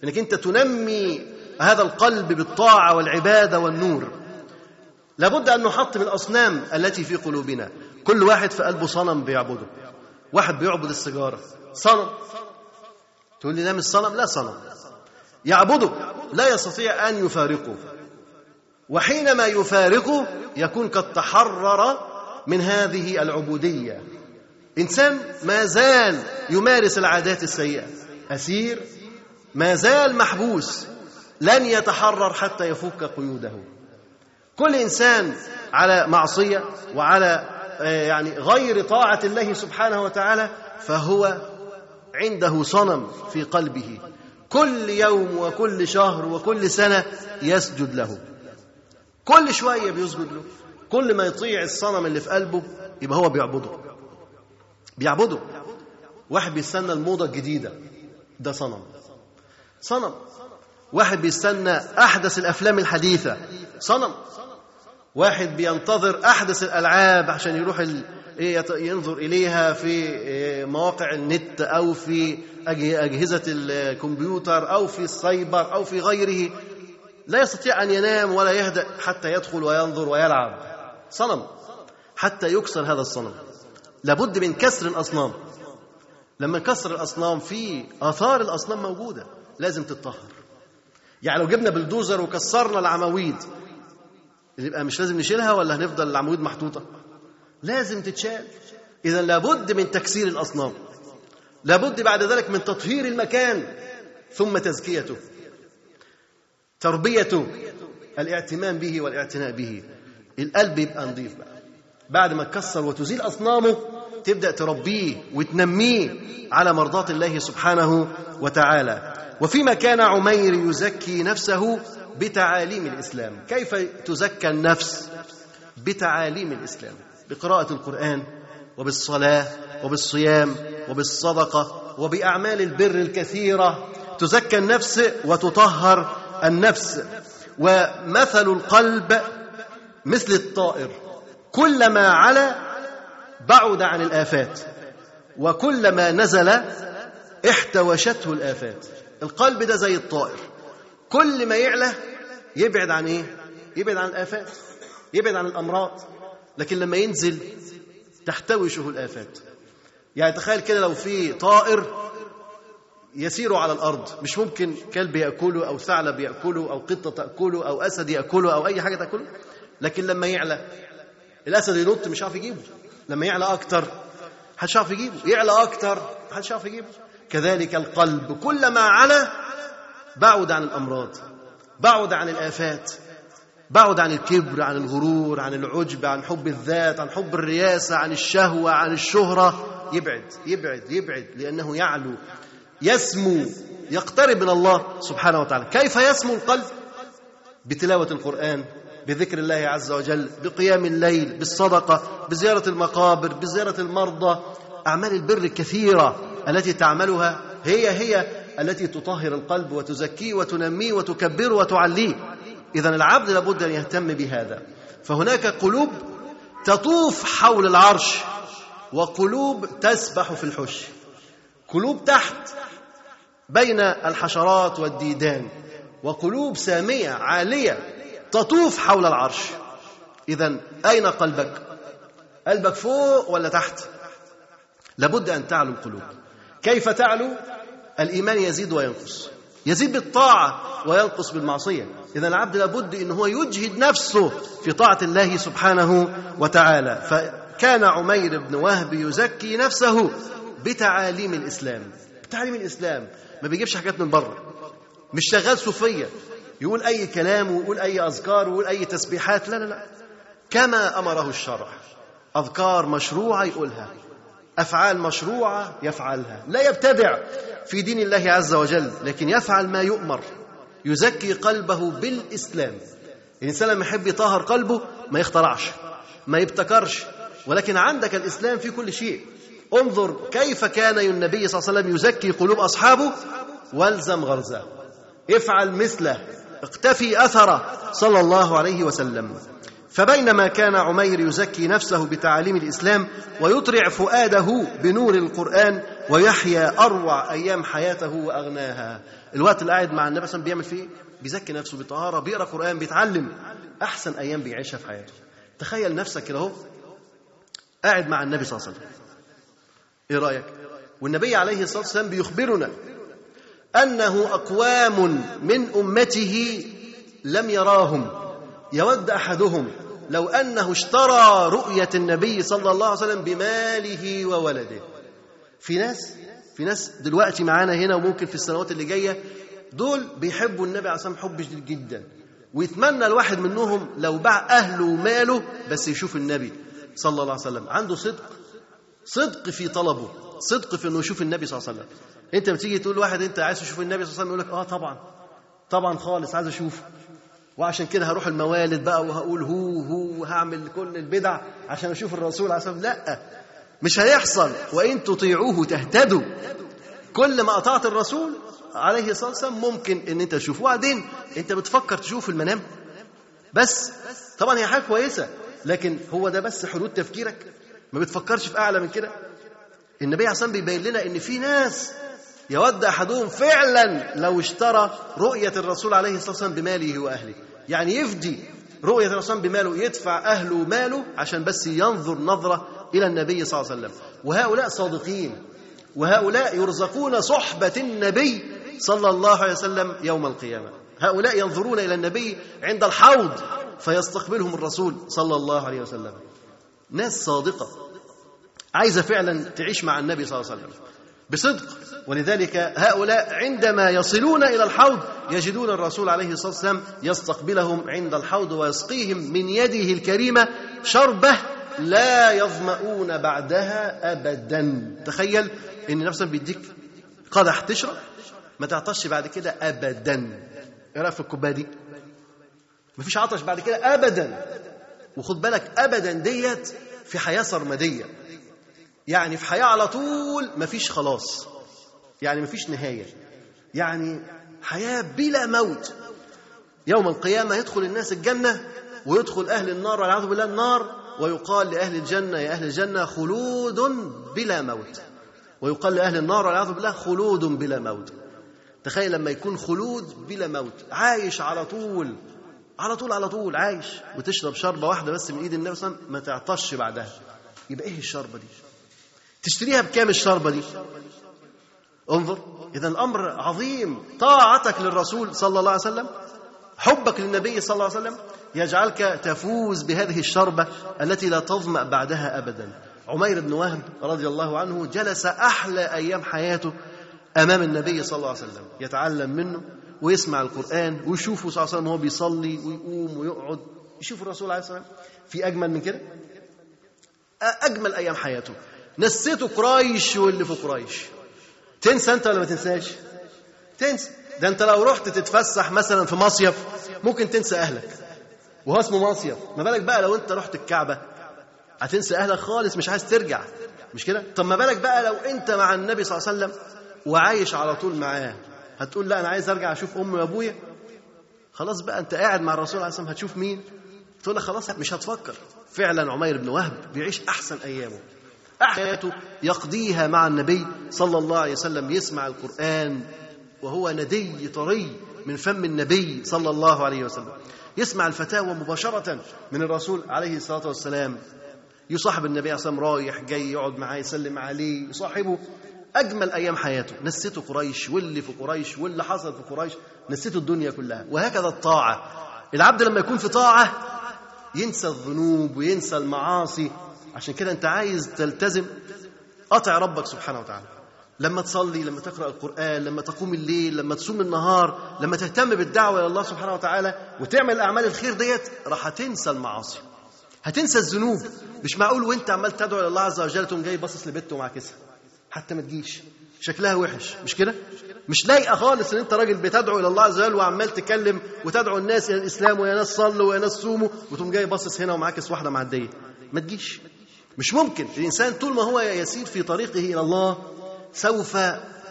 إنك أنت تنمي هذا القلب بالطاعة والعبادة والنور. لابد أن نحط من الأصنام التي في قلوبنا. كل واحد في قلبه صنم بيعبده. واحد بيعبد السيجارة. صنم. تقول لي ده مش صنم؟ لا صنم. يعبده لا يستطيع أن يفارقه. وحينما يفارقه يكون قد تحرر من هذه العبودية. إنسان ما زال يمارس العادات السيئة. أسير ما زال محبوس لن يتحرر حتى يفك قيوده. كل إنسان على معصية وعلى يعني غير طاعة الله سبحانه وتعالى فهو عنده صنم في قلبه. كل يوم وكل شهر وكل سنة يسجد له. كل شوية بيسجد له. كل ما يطيع الصنم اللي في قلبه يبقى هو بيعبده. بيعبده. واحد بيستنى الموضة الجديدة. ده صنم. صنم. واحد بيستنى أحدث الأفلام الحديثة. صنم. واحد بينتظر أحدث الألعاب عشان يروح إيه، ينظر إليها في إيه، مواقع النت أو في أجهزة الكمبيوتر أو في السايبر أو في غيره. لا يستطيع أن ينام ولا يهدأ حتى يدخل وينظر ويلعب. صنم. حتى يكسر هذا الصنم. لابد من كسر الأصنام. لما نكسر الأصنام في آثار الأصنام موجودة لازم تتطهر. يعني لو جبنا بلدوزر وكسرنا العواميد يبقى مش لازم نشيلها ولا هنفضل العواميد محطوطة؟ لازم تتشال. إذا لابد من تكسير الأصنام. لابد بعد ذلك من تطهير المكان. ثم تزكيته. تربيته الاعتمام به والاعتناء به. القلب يبقى نظيف بقى. بعد ما تكسر وتزيل أصنامه تبدأ تربيه وتنميه على مرضاة الله سبحانه وتعالى. وفيما كان عمير يزكي نفسه بتعاليم الإسلام. كيف تزكى النفس؟ بتعاليم الإسلام. بقراءة القرآن وبالصلاة وبالصيام وبالصدقة وبأعمال البر الكثيرة تزكى النفس وتطهر النفس. ومثل القلب مثل الطائر كلما علا بعد عن الآفات وكلما نزل احتوشته الآفات. القلب ده زي الطائر كل ما يعلى يبعد عن إيه؟ يبعد عن الآفات يبعد عن الأمراض لكن لما ينزل تحتوشه الآفات. يعني تخيل كده لو في طائر يسير على الأرض مش ممكن كلب يأكله أو ثعلب يأكله أو قطة تأكله أو أسد يأكله أو أي حاجة تأكله لكن لما يعلى الأسد ينط مش عارف يجيبه. لما يعلى أكتر محدش عارف يجيبه؟ يعلى أكتر محدش عارف يجيبه؟ كذلك القلب كلما علا بعد عن الأمراض بعد عن الآفات. بعد عن الكبر عن الغرور عن العجب عن حب الذات عن حب الرياسة عن الشهوة عن الشهرة يبعد يبعد يبعد لأنه يعلو يسمو يقترب من الله سبحانه وتعالى. كيف يسمو القلب؟ بتلاوة القرآن بذكر الله عز وجل بقيام الليل بالصدقة بزيارة المقابر بزيارة المرضى. أعمال البر الكثيرة التي تعملها هي هي التي تطهر القلب وتزكيه وتنميه وتكبره وتعليه. إذا العبد لابد أن يهتم بهذا فهناك قلوب تطوف حول العرش وقلوب تسبح في الحش قلوب تحت بين الحشرات والديدان وقلوب سامية عالية تطوف حول العرش إذا أين قلبك؟ قلبك فوق ولا تحت؟ لابد أن تعلو القلوب كيف تعلو؟ الإيمان يزيد وينقص يزيد بالطاعة وينقص بالمعصية. إذا العبد لابد أن هو يجهد نفسه في طاعة الله سبحانه وتعالى. فكان عمير بن وهب يزكي نفسه بتعاليم الإسلام. بتعاليم الإسلام. ما بيجيبش حاجات من بره. مش شغال صوفية. يقول أي كلام ويقول أي أذكار ويقول أي تسبيحات. لا لا لا. كما أمره الشرع. أذكار مشروعة يقولها. أفعال مشروعة يفعلها. لا يبتدع. في دين الله عز وجل لكن يفعل ما يؤمر يزكي قلبه بالإسلام. الإنسان لما يحب يطهر قلبه ما يخترعش ما يبتكرش ولكن عندك الإسلام في كل شيء. انظر كيف كان النبي صلى الله عليه وسلم يزكي قلوب أصحابه. والزم غرزه افعل مثله. اقتفي أثره صلى الله عليه وسلم. فبينما كان عمير يزكي نفسه بتعاليم الإسلام ويطرع فؤاده بنور القرآن ويحيا أروع أيام حياته وأغناها. الوقت اللي قاعد مع النبي صلى الله عليه وسلم بيعمل فيه بيزكي نفسه بطهارة بيقرأ قرآن بيتعلم. أحسن أيام بيعيشها في حياته. تخيل نفسك كده أهو قاعد مع النبي صلى الله عليه وسلم. إيه رأيك؟ والنبي عليه الصلاة والسلام بيخبرنا أنه أقوام من أمته لم يراهم. يود أحدهم لو أنه اشترى رؤية النبي صلى الله عليه وسلم بماله وولده. في ناس في ناس دلوقتي معانا هنا وممكن في السنوات اللي جاية دول بيحبوا النبي عليه الصلاة والسلام حب جدا. ويتمنى الواحد منهم لو باع أهله وماله بس يشوف النبي صلى الله عليه وسلم. عنده صدق صدق في طلبه صدق في إنه يشوف النبي صلى الله عليه وسلم. أنت بتيجي تقول لواحد أنت عايز تشوف النبي صلى الله عليه وسلم يقول لك آه طبعا طبعا خالص عايز اشوفه وعشان كده هروح الموالد بقى وهقول هو هو وهعمل كل البدع عشان أشوف الرسول عليه الصلاة والسلام. لا مش هيحصل وإن تطيعوه تهتدوا. كل ما أطعت الرسول عليه الصلاة والسلام ممكن إن أنت تشوفه وبعدين أنت بتفكر تشوف المنام. بس طبعا هي حاجة كويسة لكن هو ده بس حدود تفكيرك. ما بتفكرش في أعلى من كده. النبي عليه والسلام بيبين لنا إن في ناس يود أحدهم فعلا لو اشترى رؤية الرسول عليه الصلاة والسلام بماله وأهله. يعني يفدي رؤية الرسول بماله يدفع أهله ماله عشان بس ينظر نظرة إلى النبي صلى الله عليه وسلم. وهؤلاء صادقين. وهؤلاء يرزقون صحبة النبي صلى الله عليه وسلم يوم القيامة. هؤلاء ينظرون إلى النبي عند الحوض فيستقبلهم الرسول صلى الله عليه وسلم. ناس صادقة. عايزة فعلا تعيش مع النبي صلى الله عليه وسلم. بصدق. ولذلك هؤلاء عندما يصلون إلى الحوض يجدون الرسول عليه الصلاة والسلام يستقبلهم عند الحوض ويسقيهم من يده الكريمة شربة لا يظمؤون بعدها ابدا. تخيل إن نفسك بيديك قدح تشرب ما تعطش بعد كده إيه رأيك في الكوباية دي؟ مفيش عطش بعد كده ابدا. وخد بالك ابدا ديت في حياة سرمدية. يعني في حياة على طول مفيش خلاص. يعني مفيش نهاية. يعني حياة بلا موت. يوم القيامة يدخل الناس الجنة ويدخل أهل النار والعياذ بالله النار. ويقال لأهل الجنة يا أهل الجنة خلود بلا موت. ويقال لأهل النار والعياذ بالله خلود بلا موت. تخيل لما يكون خلود بلا موت. عايش على طول على طول على طول عايش. وتشرب شربة واحدة بس من إيد النبي صلى الله عليه وسلم ما تعطش بعدها. يبقى إيه الشربة دي؟ تشتريها بكام الشربة دي؟ انظر إذا الأمر عظيم. طاعتك للرسول صلى الله عليه وسلم حبك للنبي صلى الله عليه وسلم يجعلك تفوز بهذه الشربة التي لا تظمأ بعدها ابدا. عمير بن وهب رضي الله عنه جلس أحلى أيام حياته أمام النبي صلى الله عليه وسلم. يتعلم منه ويسمع القرآن ويشوفه صلى الله عليه وسلم وهو بيصلي ويقوم ويقعد. يشوف الرسول عليه الصلاة والسلام في أجمل من كده؟ أجمل أيام حياته. نسيته قريش واللي في قريش. تنسى أنت ولا ما تنساش؟ تنسى. ده انت لو رحت تتفسح مثلا في مصيف ممكن تنسى أهلك. وهو اسمه مصيف. ما بالك بقى لو انت رحت الكعبة هتنسى أهلك خالص مش عايز ترجع. مش كده؟ طب ما بالك بقى لو انت مع النبي صلى الله عليه وسلم وعايش على طول معاه. هتقول لا أنا عايز أرجع أشوف أمي وأبويا. خلاص بقى انت قاعد مع الرسول عليه الصلاة والسلام هتشوف مين؟ تقول لك خلاص مش هتفكر. فعلا عمير بن وهب بيعيش أحسن أيامه. حياته يقضيها مع النبي صلى الله عليه وسلم يسمع القرآن وهو ندي طري من فم النبي صلى الله عليه وسلم. يسمع الفتاوى مباشرة من الرسول عليه الصلاة والسلام. يصاحب النبي عليه الصلاة والسلام رايح جاي يقعد معاه يسلم عليه يصاحبه. أجمل أيام حياته. نسيته قريش واللي في قريش واللي حصل في قريش. نسيته الدنيا كلها. وهكذا الطاعة. العبد لما يكون في طاعة ينسى الذنوب وينسى المعاصي. عشان كده أنت عايز تلتزم. اطع ربك سبحانه وتعالى. لما تصلي لما تقرأ القرآن لما تقوم الليل لما تصوم النهار لما تهتم بالدعوة إلى الله سبحانه وتعالى وتعمل أعمال الخير ديت راح هتنسى المعاصي. هتنسى الذنوب. مش معقول وأنت عمال تدعو إلى الله عز وجل تقوم جاي باصص لبنت ومعاكسها حتى ما تجيش. شكلها وحش. مش كده؟ مش لايقة خالص إن أنت راجل بتدعو إلى الله عز وجل وعمال تكلم وتدعو الناس إلى الإسلام ويا ناس صلوا ويا ناس صوموا وتقوم جاي باصص هنا ومعاكس واحدة معدية. ما تجيش. مش ممكن. الإنسان طول ما هو يسير في طريقه إلى الله سوف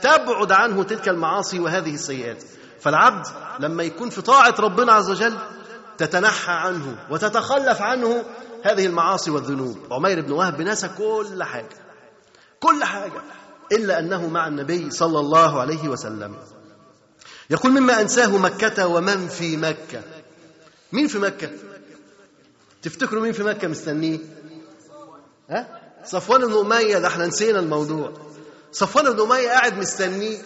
تبعد عنه تلك المعاصي وهذه السيئات. فالعبد لما يكون في طاعة ربنا عز وجل تتنحى عنه وتتخلف عنه هذه المعاصي والذنوب. عمير بن وهب نسى كل حاجة كل حاجة إلا أنه مع النبي صلى الله عليه وسلم. يقول مما أنساه مكة ومن في مكة. مين في مكة؟ تفتكروا مين في مكة مستنيه؟ ها؟ صفوان بن أمية ده إحنا نسينا الموضوع. صفوان بن أمية قاعد مستنيه.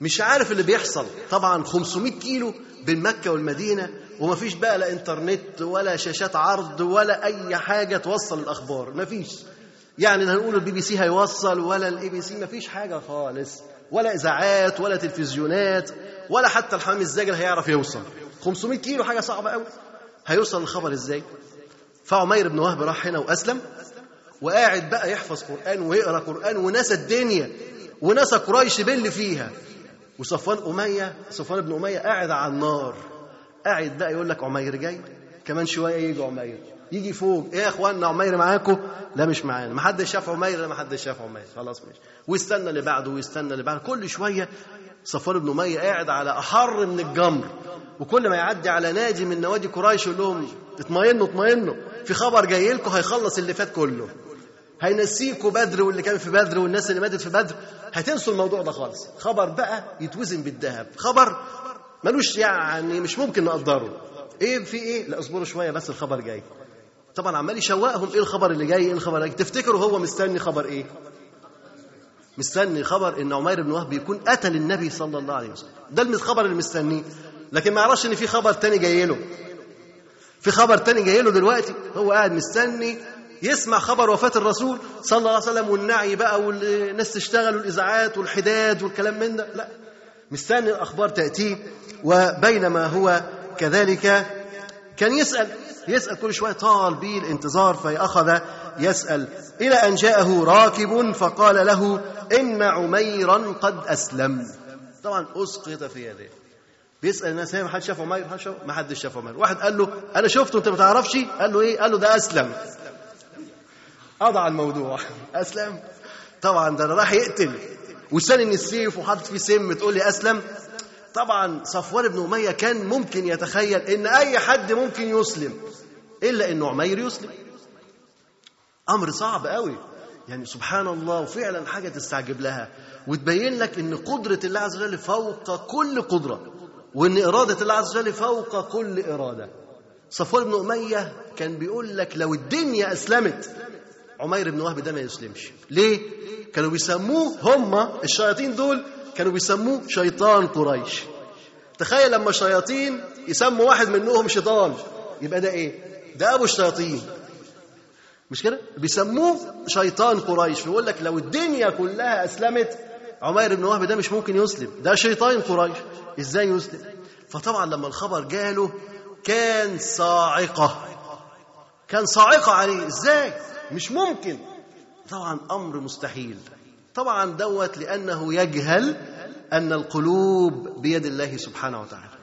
مش عارف اللي بيحصل. طبعا 500 كيلو بين مكة والمدينة ومفيش بقى لا إنترنت ولا شاشات عرض ولا أي حاجة توصل الأخبار. مفيش يعني هنقول البي بي سي هيوصل ولا الاي بي سي مفيش حاجة خالص. ولا إذاعات ولا تلفزيونات ولا حتى الحمام الزاجل هيعرف يوصل. 500 كيلو حاجة صعبة قوي هيوصل الخبر إزاي؟ فعمير بن وهب راح هنا وأسلم. وقاعد بقى يحفظ قرآن ويقرأ قرآن ونسى الدنيا ونسى قريش باللي فيها. وصفوان أمية صفوان بن أمية قاعد على النار. قاعد بقى يقول لك عمير جاي كمان شوية يجي عمير. يجي فوق إيه يا اخوانا عمير معاكم؟ لا مش معانا. ما حدش شاف عمير لا ما حدش شاف عمير. خلاص ماشي. ويستنى اللي بعده ويستنى اللي بعده. كل شوية صفوان بن أمية قاعد على أحر من الجمر. وكل ما يعدي على نادي من نوادي قريش يقول لهم اطمئنوا اطمئنوا في خبر جاي لكم هيخلص اللي فات كله. هينسيكوا بدر واللي كان في بدر والناس اللي ماتت في بدر. هتنسوا الموضوع ده خالص. خبر بقى يتوزن بالذهب. خبر ملوش يعني مش ممكن نقدره. إيه في إيه؟ لا اصبروا شوية بس الخبر جاي. طبعا عمال يشوقهم. إيه الخبر اللي جاي؟ إيه الخبر؟ اللي جاي تفتكروا هو مستني خبر إيه؟ مستني خبر إن عمير بن وهب يكون قتل النبي صلى الله عليه وسلم. ده الخبر اللي مستنيه. لكن ما يعرفش إن في خبر تاني جاي له. في خبر تاني جاي له دلوقتي. هو قاعد مستني يسمع خبر وفاة الرسول صلى الله عليه وسلم والنعي بقى والناس تشتغل والإذاعات والحداد والكلام من ده. لا. مستني الأخبار تأتيه وبينما هو كذلك كان يسأل يسأل كل شوية طال بيه الانتظار فأخذ يسأل. إلى أن جاءه راكب فقال له إن عميرا قد أسلم. طبعا أسقط في يديه. بيسأل الناس هي ما حد شاف عمير؟ ما حدش شاف عمير. واحد قال له أنا شفته أنت ما تعرفش؟ قال له إيه؟ قال له ده أسلم. قضى الموضوع. أسلم. طبعا ده راح يقتل. وسنن السيف وحاطط فيه سم تقول لي أسلم. طبعا صفوان بن أمية كان ممكن يتخيل إن أي حد ممكن يسلم إلا إنه عمير يسلم. أمر صعب قوي يعني سبحان الله وفعلا حاجة تستعجب لها. وتبين لك إن قدرة الله عز وجل فوق كل قدرة وإن إرادة الله عز وجل فوق كل إرادة. صفوان بن أمية كان بيقول لك لو الدنيا أسلمت عمير بن وهب ده ما يسلمش ليه؟ كانوا بيسموه هم الشياطين دول كانوا بيسموه شيطان قريش تخيل لما الشياطين يسموا واحد منهم شيطان يبقى ده إيه؟ ده أبو الشياطين مش كده؟ بيسموه شيطان قريش فيقول لك لو الدنيا كلها أسلمت عمير بن وهب ده مش ممكن يسلم ده شيطان قريش إزاي يسلم؟ فطبعا لما الخبر جاله كان صاعقة كان صاعقة عليه إزاي؟ مش ممكن. طبعا أمر مستحيل. طبعا دوت لأنه يجهل أن القلوب بيد الله سبحانه وتعالى.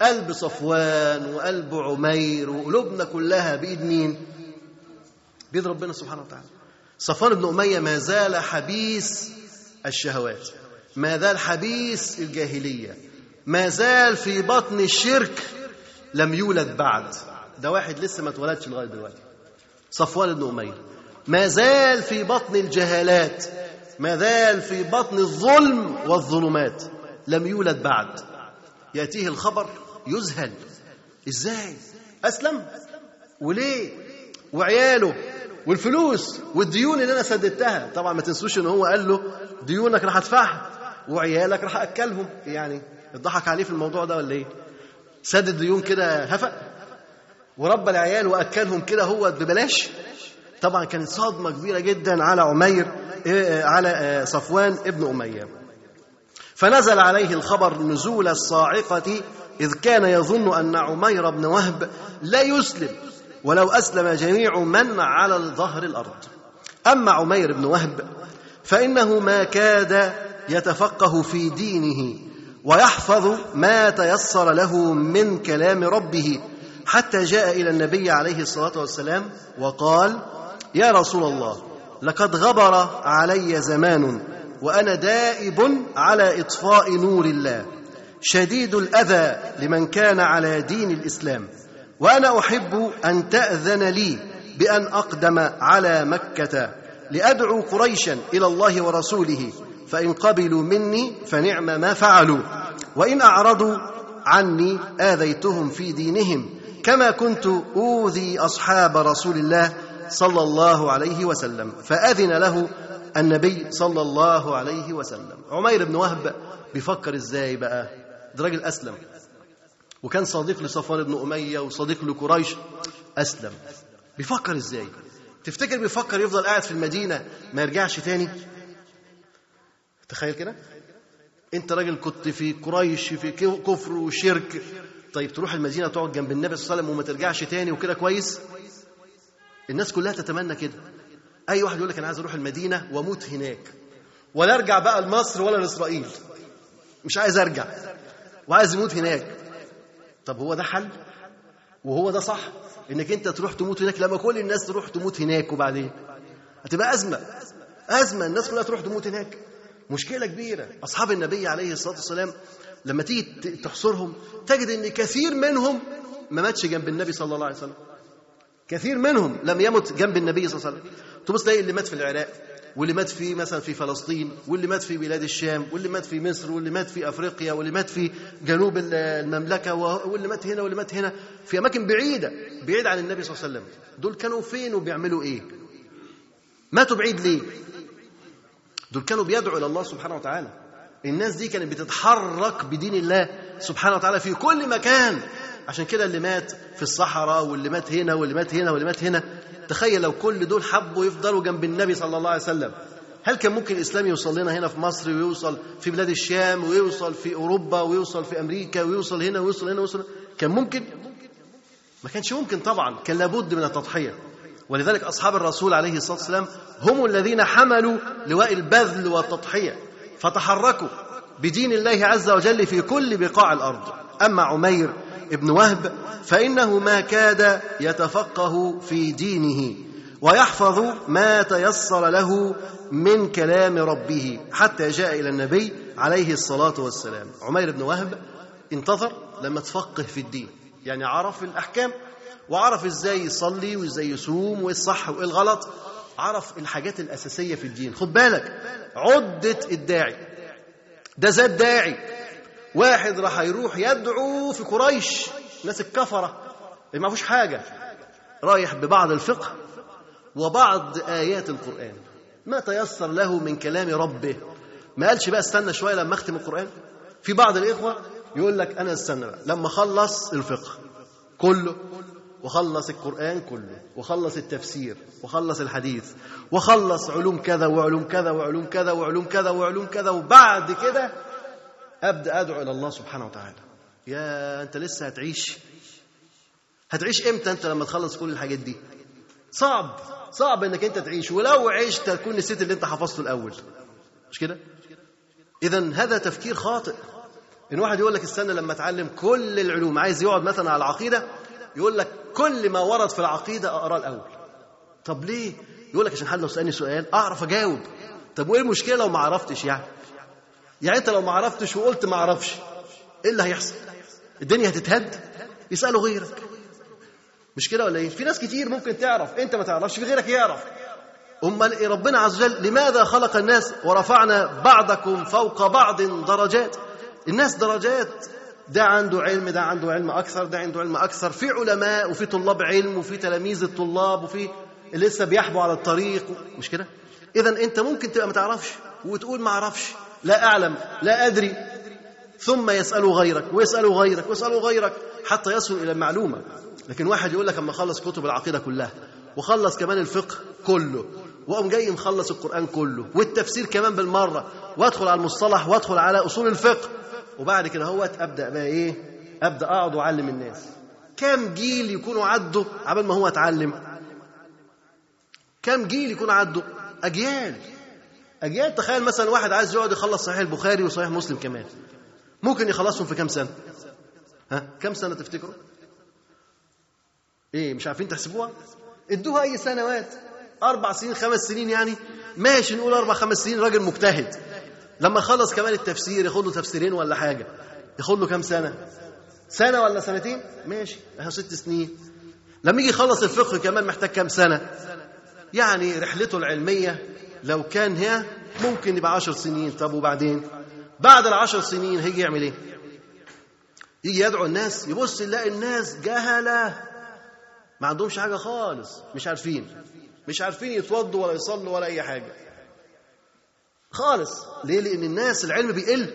قلب صفوان وقلب عمير وقلوبنا كلها بإيد مين؟ بيد ربنا سبحانه وتعالى. صفوان بن أمية ما زال حبيس الشهوات. ما زال حبيس الجاهلية. ما زال في بطن الشرك لم يولد بعد. ده واحد لسه ما اتولدش لغاية دلوقتي. صفوان بن أمية ما زال في بطن الجهالات ما زال في بطن الظلم والظلمات. لم يولد بعد. يأتيه الخبر يذهل إزاي؟ أسلم. وليه؟ وعياله والفلوس والديون اللي أنا سددتها. طبعا ما تنسوش إن هو قال له ديونك راح أدفعها. وعيالك راح أكلهم. يعني اتضحك عليه في الموضوع ده ولا إيه؟ سدد ديون كده هفق وربى العيال وأكلهم كده هو ببلاش. طبعا كانت صدمة كبيرة جدا على عمير على صفوان ابن أمية. فنزل عليه الخبر نزول الصاعقة إذ كان يظن أن عمير بن وهب لا يسلم ولو أسلم جميع من على ظهر الأرض. أما عمير بن وهب فإنه ما كاد يتفقه في دينه ويحفظ ما تيسر له من كلام ربه. حتى جاء إلى النبي عليه الصلاة والسلام وقال يا رسول الله لقد غبر علي زمان وأنا دائب على إطفاء نور الله شديد الأذى لمن كان على دين الإسلام وأنا أحب أن تأذن لي بأن أقدم على مكة لأدعو قريشا إلى الله ورسوله فإن قبلوا مني فنعم ما فعلوا وإن أعرضوا عني آذيتهم في دينهم كما كنت أوذي أصحاب رسول الله صلى الله عليه وسلم فأذن له النبي صلى الله عليه وسلم. عمير بن وهب بيفكر إزاي بقى؟ ده راجل أسلم. وكان صديق لصفوان بن أمية وصديق لقريش أسلم. بيفكر إزاي؟ تفتكر بيفكر يفضل قاعد في المدينة ما يرجعش تاني؟ تخيل كده؟ أنت راجل كنت في قريش في كفر وشرك طيب تروح المدينة تقعد جنب النبي صلى الله عليه وسلم وما ترجعش تاني وكده كويس؟ الناس كلها تتمنى كده. أي واحد يقول لك أنا عايز أروح المدينة وأموت هناك ولا أرجع بقى لمصر ولا لإسرائيل. مش عايز أرجع. وعايز يموت هناك. طب هو ده حل؟ وهو ده صح؟ إنك أنت تروح تموت هناك. لما كل الناس تروح تموت هناك وبعدين؟ هتبقى أزمة. أزمة. الناس كلها تروح تموت هناك. مشكلة كبيرة. أصحاب النبي عليه الصلاة والسلام لما تيجي تحصرهم تجد إن كثير منهم ما ماتش جنب النبي صلى الله عليه وسلم. كثير منهم لم يمت جنب النبي صلى الله عليه وسلم. تبص تلاقي اللي مات في العراق واللي مات في مثلا في فلسطين واللي مات في بلاد الشام واللي مات في مصر واللي مات في أفريقيا واللي مات في جنوب المملكة واللي مات هنا واللي مات هنا. في أماكن بعيدة بعيد عن النبي صلى الله عليه وسلم. دول كانوا فين وبيعملوا إيه؟ ماتوا بعيد ليه؟ دول كانوا بيدعوا إلى الله سبحانه وتعالى. الناس دي كانت بتتحرك بدين الله سبحانه وتعالى في كل مكان. عشان كده اللي مات في الصحراء واللي مات هنا واللي مات هنا واللي مات هنا تخيل لو كل دول حبوا يفضلوا جنب النبي صلى الله عليه وسلم. هل كان ممكن الإسلام يوصل لنا هنا في مصر ويوصل في بلاد الشام ويوصل في أوروبا ويوصل في أمريكا ويوصل هنا ويوصل هنا ويوصل كان ممكن؟ ما كانش ممكن طبعا. كان لابد من التضحية. ولذلك أصحاب الرسول عليه الصلاة والسلام هم الذين حملوا لواء البذل والتضحية. فتحركوا بدين الله عز وجل في كل بقاع الأرض. أما عمير ابن وهب فإنه ما كاد يتفقه في دينه ويحفظ ما تيسر له من كلام ربه حتى جاء إلى النبي عليه الصلاة والسلام. عمير بن وهب انتظر لما تفقه في الدين يعني عرف الأحكام وعرف إزاي يصلي وإزاي يصوم وإيه الصح وإيه الغلط. عرف الحاجات الأساسية في الدين خد بالك عدة الداعي. ده زاد داعي. واحد راح يروح يدعو في قريش. ناس الكفرة. اللي ما فيش حاجة. رايح ببعض الفقه وبعض آيات القرآن. ما تيسر له من كلام ربه. ما قالش بقى استنى شوية لما أختم القرآن. في بعض الإخوة يقول لك أنا استنى بقى. لما اخلص الفقه. كله. وخلص القرآن كله وخلص التفسير وخلص الحديث وخلص علوم كذا وعلوم كذا وعلوم كذا وعلوم كذا وعلوم كذا وبعد كده أبدأ أدعو إلى الله سبحانه وتعالى. يا أنت لسه هتعيش؟ هتعيش إمتى أنت لما تخلص كل الحاجات دي؟ صعب صعب إنك أنت تعيش. ولو عشت تكون نسيت اللي أنت حفظته الأول. مش كده؟ اذا هذا تفكير خاطئ. إن واحد يقول لك استنى لما أتعلم كل العلوم عايز يقعد مثلا على العقيدة يقول لك كل ما ورد في العقيدة أقرأه الأول. طب ليه؟ يقول لك عشان حد لو سألني سؤال أعرف أجاوب. طب وإيه المشكلة لو ما عرفتش يعني؟ يعني أنت لو ما عرفتش وقلت ما أعرفش إيه اللي هيحصل؟ الدنيا هتتهد؟ يسألوا غيرك. مش كده ولا إيه؟ في ناس كتير ممكن تعرف أنت ما تعرفش في غيرك يعرف. أمال إيه؟ ربنا عز وجل لماذا خلق الناس ورفعنا بعضكم فوق بعض درجات؟ الناس درجات. ده عنده علم ده عنده علم أكثر ده عنده علم أكثر. في علماء وفي طلاب علم وفي تلاميذ الطلاب وفي اللي لسه بيحبوا على الطريق. مش كده؟ اذا أنت ممكن تبقى ما تعرفش وتقول ما أعرفش. لا أعلم لا أدري. ثم يسألوا غيرك ويسألوا غيرك ويسألوا غيرك حتى يصلوا إلى المعلومة. لكن واحد يقول لك أما خلص كتب العقيدة كلها وخلص كمان الفقه كله وقام جاي مخلص القرآن كله والتفسير كمان بالمرة وأدخل على المصطلح وأدخل على أصول الفقه وبعد كده هو أبدأ بقى إيه؟ أبدأ أقعد وأعلم الناس. كم جيل يكونوا عدوا عبال ما هو اتعلم؟ كم جيل يكون عدوا؟ أجيال. أجيال تخيل مثلا واحد عايز يقعد يخلص صحيح البخاري وصحيح مسلم كمان. ممكن يخلصهم في كم سنة؟ ها؟ كم سنة تفتكروا؟ إيه مش عارفين تحسبوها؟ ادوها أي سنوات أربع سنين خمس سنين يعني. ماشي نقول أربع خمس سنين راجل مجتهد. لما خلص كمان التفسير ياخد له تفسيرين ولا حاجة؟ ياخد له كام سنة؟ سنة ولا سنتين؟ ماشي اهو ست سنين. لما يجي يخلص الفقه كمان محتاج كام سنة؟ يعني رحلته العلمية لو كان هي ممكن يبقى عشر سنين. طب وبعدين؟ بعد العشر سنين هيجي يعمل إيه؟ يجي يدعو الناس يبص يلاقي الناس جهلة. ما عندهمش حاجة خالص مش عارفين مش عارفين يتوضوا ولا يصلوا ولا أي حاجة. خالص. ليه؟ لأن الناس العلم بيقل.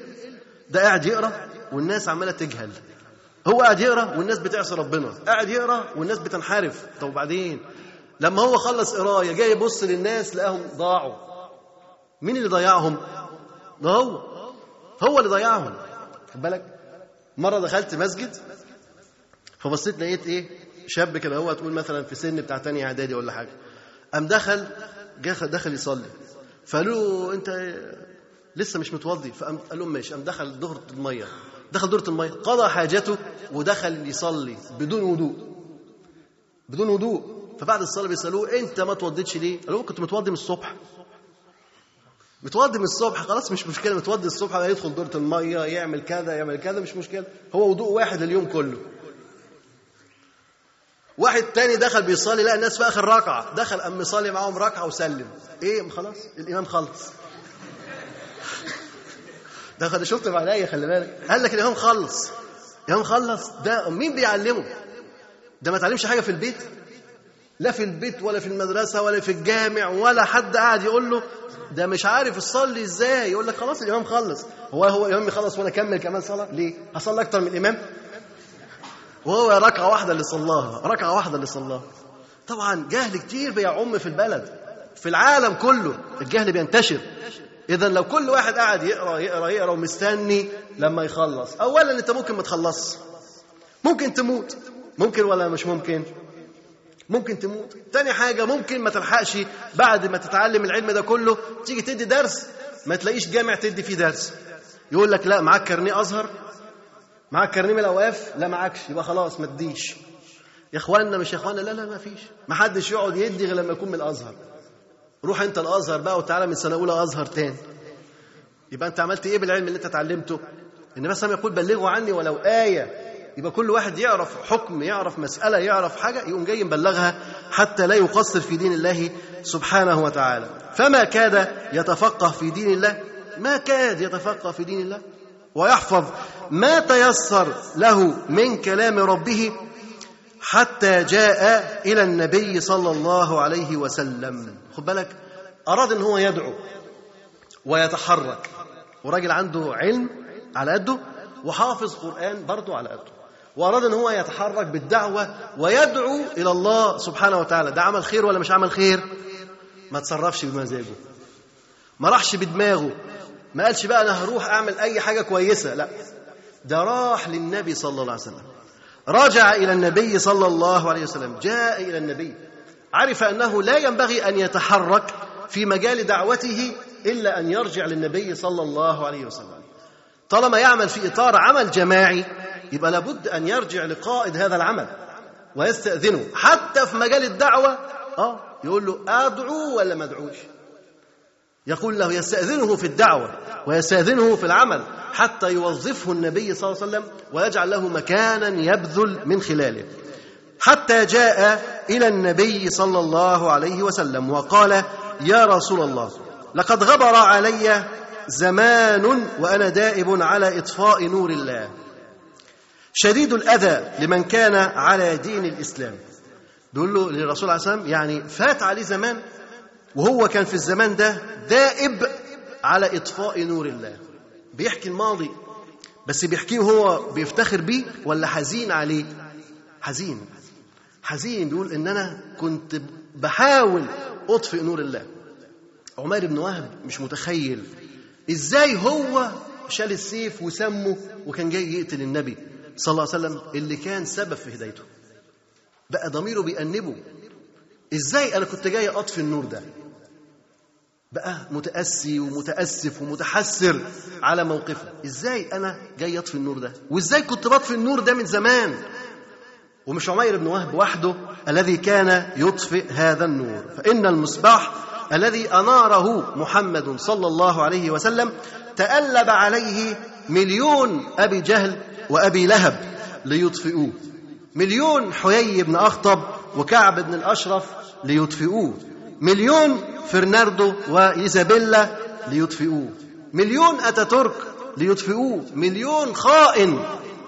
ده قاعد يقرأ والناس عمالة تجهل. هو قاعد يقرأ والناس بتعصي ربنا. قاعد يقرأ والناس بتنحرف. طب وبعدين؟ لما هو خلص قراية جاي يبص للناس لقاهم ضاعوا. مين اللي ضيعهم؟ ده هو. هو اللي ضيعهم. خد بالك؟ مرة دخلت مسجد فبصيت لقيت إيه؟ شاب كده هو تقول مثلا في سن بتاع تانية إعدادي ولا حاجة. قام دخل دخل يصلي. فقالوا له أنت لسه مش متوضي. فقام قال لهم ماشي. قام دخل دورة المية. دخل دورة المية. قضى حاجته ودخل يصلي بدون وضوء. بدون وضوء. فبعد الصلاة بيسألوه أنت ما توضيتش ليه؟ قال لهم كنت متوضي من الصبح. متوضي من الصبح؟ خلاص مش مشكلة. متوضي الصبح يدخل دورة المية يعمل كذا يعمل كذا مش مشكلة. هو وضوء واحد اليوم كله. واحد تاني دخل بيصلي لقى الناس في آخر ركعة. دخل قام يصلي معاهم ركعة وسلم. إيه؟ خلاص الإمام خلص. دخل شفت بعدها خلي بالك. قال لك الإمام خلص. الإمام خلص ده مين بيعلمه؟ ده ما تعلمش حاجة في البيت؟ لا في البيت ولا في المدرسة ولا في الجامع ولا حد قاعد يقول له ده مش عارف يصلي إزاي. يقول لك خلاص الإمام خلص. هو هو الإمام يخلص وأنا أكمل كمان صلاة؟ ليه؟ اصلي أكتر من الإمام؟ وهو ركعة واحدة اللي صلاها ركعة واحدة اللي صلاها. طبعا جهل كتير بيعم في البلد في العالم كله الجهل بينتشر. اذا لو كل واحد قاعد يقرأ يقرأ يقرأ ومستني لما يخلص. اولا أنت ممكن ما تخلصش. ممكن تموت. ممكن ولا مش ممكن؟ ممكن تموت. تاني حاجة ممكن ما تلحقش بعد ما تتعلم العلم ده كله تيجي تدي درس ما تلاقيش جامع تدي فيه درس. يقول لك لا معاك كارنيه أزهر معاك كارنيه من الأواف لا معاكش يبقى خلاص ما تديش. يا اخوانا مش يا اخوانا لا لا ما فيش. ما حدش يقعد يدي غير لما يكون من الأزهر. روح أنت الأزهر بقى وتعالى من سنة أولى أزهر تاني. يبقى أنت عملت إيه بالعلم اللي أنت اتعلمته؟ النبي صلى يقول بلغوا عني ولو آية. يبقى كل واحد يعرف حكم يعرف مسألة يعرف حاجة يقوم جاي مبلغها حتى لا يقصر في دين الله سبحانه وتعالى. فما كاد يتفقه في دين الله؟ ما كاد يتفقه في دين الله. ويحفظ ما تيسر له من كلام ربه حتى جاء إلى النبي صلى الله عليه وسلم. خد بالك أراد أن هو يدعو ويتحرك. وراجل عنده علم على قده وحافظ قرآن برضه على قده. وأراد أن هو يتحرك بالدعوة ويدعو إلى الله سبحانه وتعالى. ده عمل خير ولا مش عمل خير؟ ما تصرفش بمزاجه. ما راحش بدماغه. ما قالش بقى أنا هروح أعمل أي حاجة كويسة. لا ده راح للنبي صلى الله عليه وسلم. رجع إلى النبي صلى الله عليه وسلم. جاء إلى النبي. عرف أنه لا ينبغي أن يتحرك في مجال دعوته إلا أن يرجع للنبي صلى الله عليه وسلم. طالما يعمل في إطار عمل جماعي يبقى لابد أن يرجع لقائد هذا العمل ويستأذنه. حتى في مجال الدعوة آه يقول له أدعو ولا ما أدعوش؟ يقول له يستأذنه في الدعوة ويستأذنه في العمل حتى يوظفه النبي صلى الله عليه وسلم ويجعل له مكانا يبذل من خلاله. حتى جاء إلى النبي صلى الله عليه وسلم وقال يا رسول الله لقد غبر علي زمان وأنا دائب على إطفاء نور الله. شديد الأذى لمن كان على دين الإسلام. بيقول له للرسول عليه السلام يعني فات عليه زمان وهو كان في الزمان ده دائب على إطفاء نور الله. بيحكي الماضي بس بيحكيه هو بيفتخر بيه ولا حزين عليه؟ حزين. حزين بيقول إن أنا كنت بحاول أطفئ نور الله. عمير بن وهب مش متخيل إزاي هو شال السيف وسمه وكان جاي يقتل النبي صلى الله عليه وسلم اللي كان سبب في هدايته. بقى ضميره بيأنبه. إزاي أنا كنت جاي أطفي النور ده؟ بقى متأسي ومتأسف ومتحسر على موقفه. إزاي أنا جاي أطفي النور ده؟ وإزاي كنت بطفي النور ده من زمان؟ ومش عمير بن وهب وحده الذي كان يطفئ هذا النور. فإن المصباح الذي أناره محمد صلى الله عليه وسلم تألب عليه مليون أبي جهل وأبي لهب ليطفئوه. مليون حيي بن أخطب وكعب بن الأشرف ليطفئوه. مليون فرناردو وإيزابيلا ليطفئوه. مليون أتاتورك ليطفئوه. مليون خائن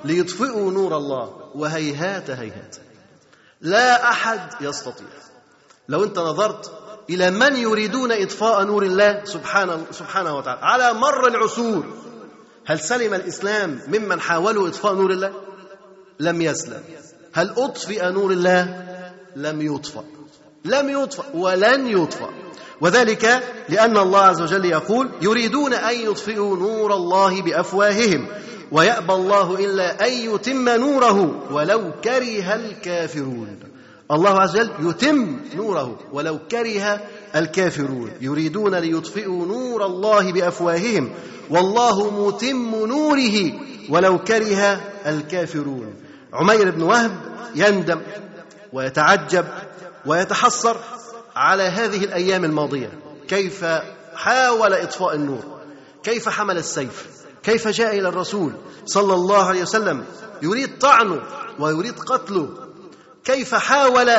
ليطفئوا نور الله. وهيهات هيهات. لا أحد يستطيع. لو أنت نظرت إلى من يريدون إطفاء نور الله سبحانه, سبحانه وتعالى. على مر العصور. هل سلم الإسلام ممن حاولوا إطفاء نور الله؟ لم يسلم. هل أطفئ نور الله؟ لم يطفأ لم يطفأ ولن يطفأ. وذلك لأن الله عز وجل يقول يريدون أن يطفئوا نور الله بأفواههم ويأبى الله إلا أن يتم نوره ولو كره الكافرون. الله عز وجل يتم نوره ولو كره الكافرون. يريدون ليطفئوا نور الله بأفواههم والله متم نوره ولو كره الكافرون. عمير بن وهب يندم ويتعجب ويتحسر على هذه الأيام الماضية. كيف حاول إطفاء النور؟ كيف حمل السيف؟ كيف جاء إلى الرسول صلى الله عليه وسلم يريد طعنه ويريد قتله؟ كيف حاول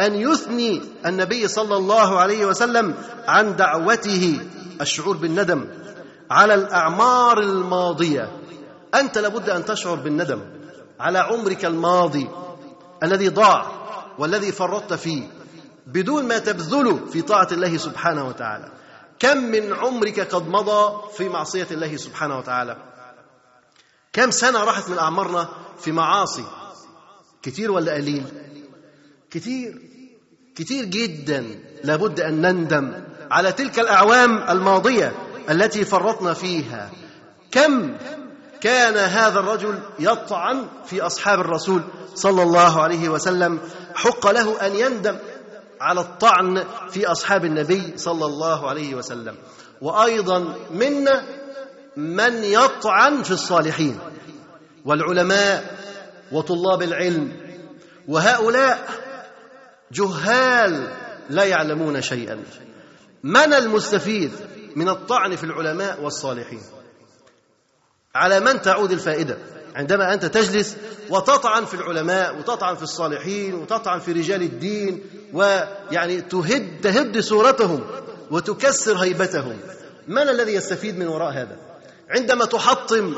أن يثني النبي صلى الله عليه وسلم عن دعوته الشعور بالندم على الأعمار الماضية؟ أنت لابد أن تشعر بالندم على عمرك الماضي الذي ضاع والذي فرطت فيه بدون ما تبذله في طاعة الله سبحانه وتعالى. كم من عمرك قد مضى في معصية الله سبحانه وتعالى؟ كم سنة راحت من أعمارنا في معاصي؟ كتير ولا قليل؟ كتير. كتير جدا. لابد أن نندم على تلك الأعوام الماضية التي فرطنا فيها. كم كان هذا الرجل يطعن في أصحاب الرسول صلى الله عليه وسلم حق له أن يندم على الطعن في أصحاب النبي صلى الله عليه وسلم. وأيضا منا من يطعن في الصالحين والعلماء وطلاب العلم وهؤلاء جهال لا يعلمون شيئا. من المستفيد من الطعن في العلماء والصالحين؟ على من تعود الفائدة؟ عندما أنت تجلس وتطعن في العلماء وتطعن في الصالحين وتطعن في رجال الدين ويعني تهد تهد صورتهم وتكسر هيبتهم من الذي يستفيد من وراء هذا؟ عندما تحطم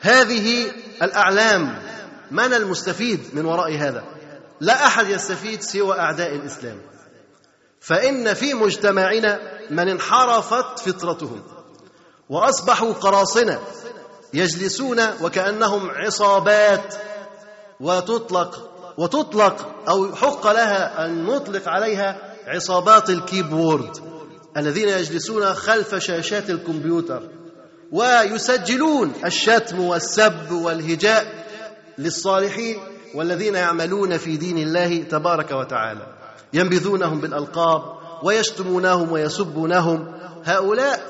هذه الأعلام من المستفيد من وراء هذا؟ لا أحد يستفيد سوى أعداء الإسلام فإن في مجتمعنا من انحرفت فطرتهم وأصبحوا قراصنة يجلسون وكأنهم عصابات. وتطلق وتطلق أو حق لها أن نطلق عليها عصابات الكيبورد الذين يجلسون خلف شاشات الكمبيوتر. ويسجلون الشتم والسب والهجاء للصالحين والذين يعملون في دين الله تبارك وتعالى. ينبذونهم بالألقاب ويشتمونهم ويسبونهم. هؤلاء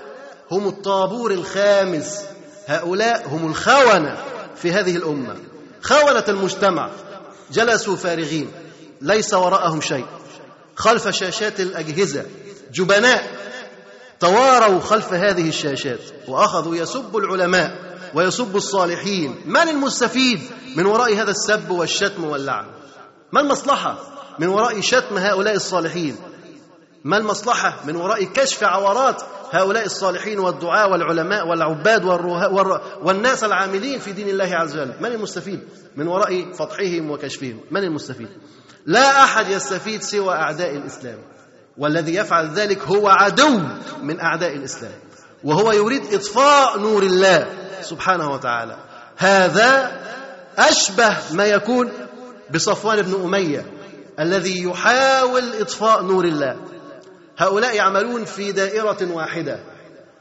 هم الطابور الخامس هؤلاء هم الخونه في هذه الأمة. خونه المجتمع. جلسوا فارغين. ليس وراءهم شيء. خلف شاشات الأجهزة. جبناء. تواروا خلف هذه الشاشات. وأخذوا يسبوا العلماء ويسبوا الصالحين. من المستفيد من وراء هذا السب والشتم واللعن؟ ما المصلحة من وراء شتم هؤلاء الصالحين؟ ما المصلحة من وراء كشف عورات هؤلاء الصالحين والدعاء والعلماء والعباد والناس العاملين في دين الله عز وجل؟ من المستفيد؟ من وراء فضحهم وكشفهم. من المستفيد؟ لا أحد يستفيد سوى أعداء الإسلام. والذي يفعل ذلك هو عدو من أعداء الإسلام. وهو يريد إطفاء نور الله سبحانه وتعالى. هذا أشبه ما يكون بصفوان بن أمية الذي يحاول إطفاء نور الله. هؤلاء يعملون في دائرة واحدة.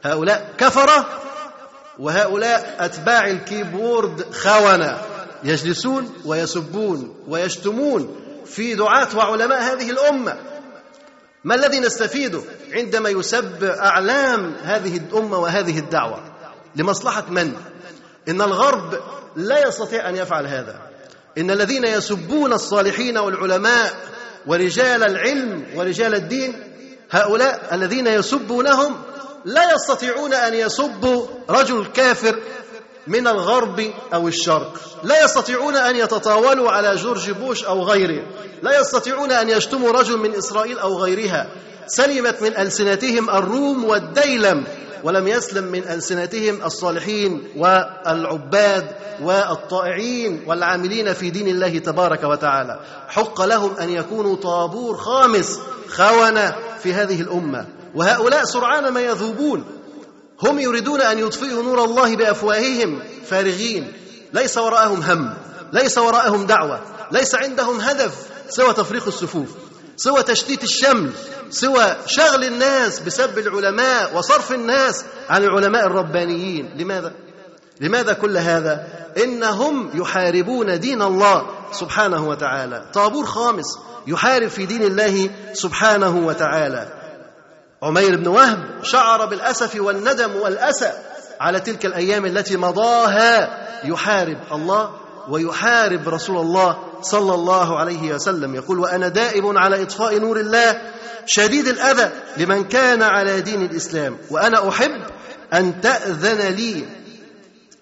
هؤلاء كفرة وهؤلاء أتباع الكيبورد خونة. يجلسون ويسبون ويشتمون في دعاة وعلماء هذه الأمة. ما الذي نستفيده عندما يسب أعلام هذه الأمة وهذه الدعوة؟ لمصلحة من؟ إن الغرب لا يستطيع أن يفعل هذا. إن الذين يسبون الصالحين والعلماء ورجال العلم ورجال الدين هؤلاء الذين يسبونهم لا يستطيعون أن يسبوا رجل كافر من الغرب أو الشرق. لا يستطيعون أن يتطاولوا على جورج بوش أو غيره. لا يستطيعون أن يشتموا رجل من إسرائيل أو غيرها. سلمت من ألسنتهم الروم والديلم ولم يسلم من ألسنتهم الصالحين والعباد والطائعين والعاملين في دين الله تبارك وتعالى. حق لهم أن يكونوا طابور خامس خونة في هذه الأمة. وهؤلاء سرعان ما يذوبون. هم يريدون أن يطفئوا نور الله بأفواههم فارغين. ليس وراءهم هم ليس وراءهم دعوة ليس عندهم هدف سوى تفريق الصفوف. سوى تشتيت الشمل سوى شغل الناس بسب العلماء وصرف الناس عن العلماء الربانيين. لماذا؟ لماذا كل هذا؟ إنهم يحاربون دين الله سبحانه وتعالى. طابور خامس يحارب في دين الله سبحانه وتعالى. عمير بن وهب شعر بالأسف والندم والأسى على تلك الأيام التي مضاها يحارب الله ويحارب رسول الله صلى الله عليه وسلم. يقول وأنا دائب على إطفاء نور الله شديد الأذى لمن كان على دين الإسلام. وأنا أحب أن تأذن لي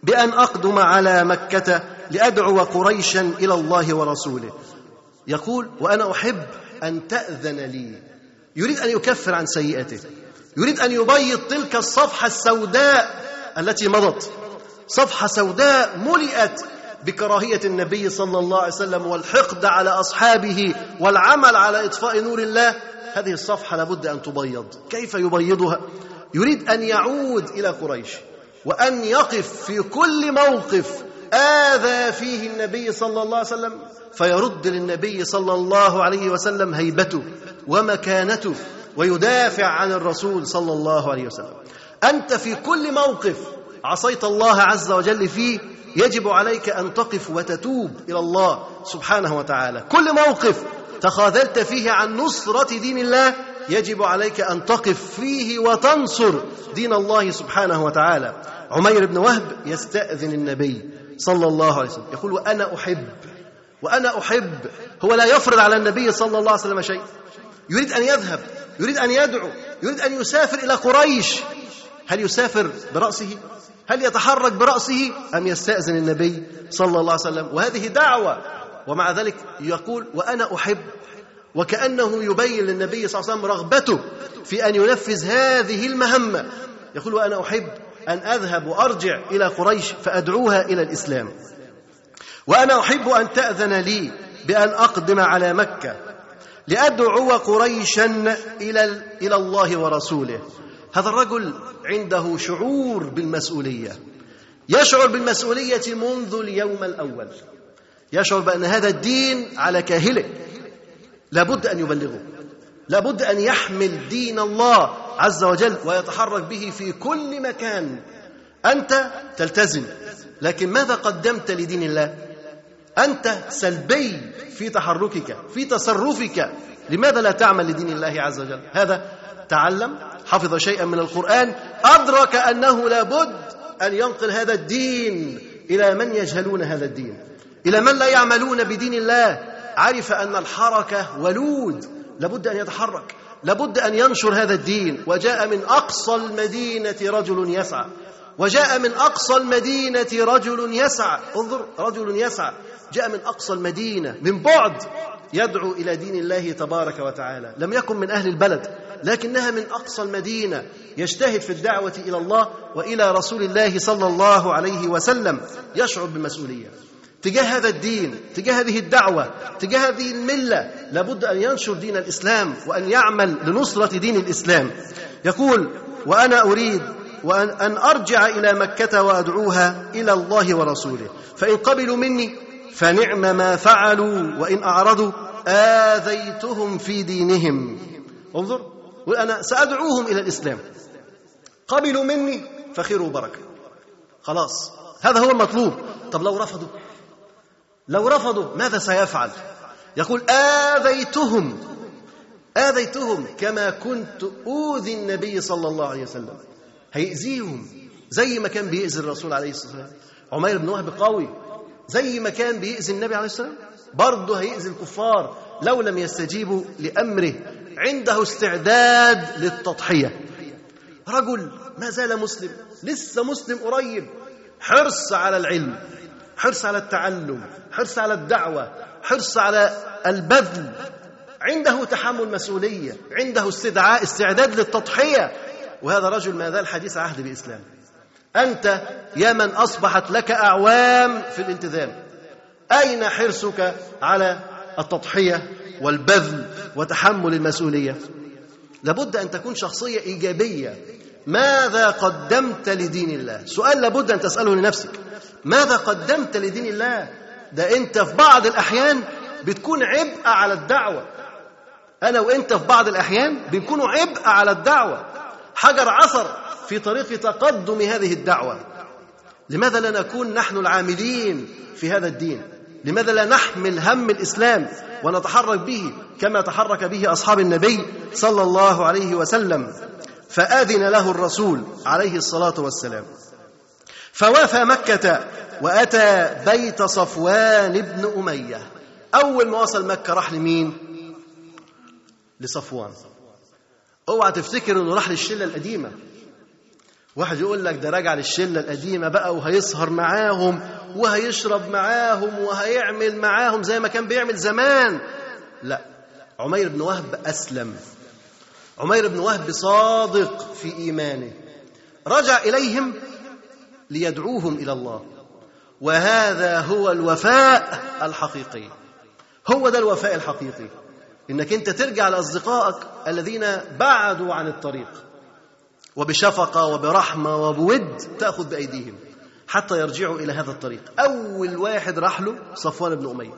بأن أقدم على مكة لأدعو قريشا إلى الله ورسوله. يقول وأنا أحب أن تأذن لي. يريد أن يكفر عن سيئته. يريد أن يبيض تلك الصفحة السوداء التي مضت. صفحة سوداء ملئت بكراهية النبي صلى الله عليه وسلم والحقد على أصحابه والعمل على إطفاء نور الله هذه الصفحة لابد أن تبيض. كيف يبيضها؟ يريد أن يعود إلى قريش وأن يقف في كل موقف آذى فيه النبي صلى الله عليه وسلم فيرد للنبي صلى الله عليه وسلم هيبته ومكانته ويدافع عن الرسول صلى الله عليه وسلم. أنت في كل موقف عصيت الله عز وجل فيه يجب عليك أن تقف وتتوب إلى الله سبحانه وتعالى. كل موقف تخاذلت فيه عن نصرة دين الله يجب عليك أن تقف فيه وتنصر دين الله سبحانه وتعالى. عمير بن وهب يستأذن النبي صلى الله عليه وسلم يقول وأنا أحب وأنا أحب. هو لا يفرض على النبي صلى الله عليه وسلم شيء. يريد أن يذهب يريد أن يدعو يريد أن يسافر إلى قريش. هل يسافر برأسه؟ هل يتحرك برأسه أم يستأذن النبي صلى الله عليه وسلم؟ وهذه دعوة. ومع ذلك يقول وأنا أحب. وكأنه يبين للنبي صلى الله عليه وسلم رغبته في أن ينفذ هذه المهمة. يقول وأنا أحب أن أذهب وأرجع إلى قريش فأدعوها إلى الإسلام. وأنا أحب أن تأذن لي بأن أقدم على مكة لأدعو قريشا إلى إلى الله ورسوله. هذا الرجل عنده شعور بالمسؤولية. يشعر بالمسؤولية منذ اليوم الأول. يشعر بأن هذا الدين على كاهله. لابد أن يبلغه. لابد أن يحمل دين الله عز وجل ويتحرك به في كل مكان. أنت تلتزم. لكن ماذا قدمت لدين الله؟ أنت سلبي في تحركك في تصرفك. لماذا لا تعمل لدين الله عز وجل؟ هذا تعلم حفظ شيئا من القرآن أدرك أنه لابد أن ينقل هذا الدين إلى من يجهلون هذا الدين إلى من لا يعملون بدين الله. عرف أن الحركة ولود لابد أن يتحرك لابد أن ينشر هذا الدين. وجاء من أقصى المدينة رجل يسعى. وجاء من أقصى المدينة رجل يسعى. انظر رجل يسعى. جاء من أقصى المدينة من بعد يدعو إلى دين الله تبارك وتعالى. لم يكن من أهل البلد. لكنها من أقصى المدينة يجتهد في الدعوة إلى الله وإلى رسول الله صلى الله عليه وسلم يشعر بالمسؤولية. تجاه هذا الدين تجاه هذه الدعوة تجاه هذه الملة لابد أن ينشر دين الإسلام وأن يعمل لنصرة دين الإسلام. يقول وأنا أريد وأن أن أرجع إلى مكة وأدعوها إلى الله ورسوله. فإن قبلوا مني فنعم ما فعلوا وإن أعرضوا آذيتهم في دينهم. انظر وأنا سأدعوهم إلى الإسلام. قبلوا مني فخير وبركة. خلاص هذا هو المطلوب. طب لو رفضوا؟ لو رفضوا ماذا سيفعل؟ يقول آذيتهم. آذيتهم كما كنت أوذي النبي صلى الله عليه وسلم. هيأذيهم. زي ما كان بيأذي الرسول عليه الصلاة والسلام. عمير بن وهب قوي. زي ما كان بيأذي النبي عليه الصلاة والسلام. برضه هيأذي الكفار لو لم يستجيبوا لأمره. عنده استعداد للتضحية. رجل ما زال مسلم لسه مسلم قريب. حرص على العلم حرص على التعلم حرص على الدعوة حرص على البذل. عنده تحمل مسؤولية عنده استدعاء استعداد للتضحية. وهذا رجل ما زال حديث عهد بإسلام. أنت يا من أصبحت لك أعوام في الالتزام أين حرصك على التضحية؟ والبذل وتحمل المسؤولية. لابد أن تكون شخصية إيجابية. ماذا قدمت لدين الله؟ سؤال لابد أن تسأله لنفسك. ماذا قدمت لدين الله؟ ده أنت في بعض الأحيان بتكون عبء على الدعوة. أنا وأنت في بعض الأحيان بنكون عبء على الدعوة. حجر عثر في طريق تقدم هذه الدعوة. لماذا لا نكون نحن العاملين في هذا الدين؟ لماذا لا نحمل هم الإسلام ونتحرك به كما تحرك به أصحاب النبي صلى الله عليه وسلم؟ فآذن له الرسول عليه الصلاة والسلام. فوافى مكة وأتى بيت صفوان بن أمية. أول ما وصل مكة راح لمين؟ لصفوان. أوعى تفتكر إنه راح للشلة القديمة. واحد يقول لك ده راجع للشلة القديمة بقى وهيسهر معاهم وهيشرب معاهم وهيعمل معاهم زي ما كان بيعمل زمان. لا عمير بن وهب أسلم. عمير بن وهب صادق في إيمانه. رجع إليهم ليدعوهم إلى الله. وهذا هو الوفاء الحقيقي. هو ده الوفاء الحقيقي. إنك أنت ترجع لأصدقائك الذين بعدوا عن الطريق. وبشفقة وبرحمة وبود تأخذ بأيديهم حتى يرجعوا إلى هذا الطريق. أول واحد راح له صفوان بن أمية.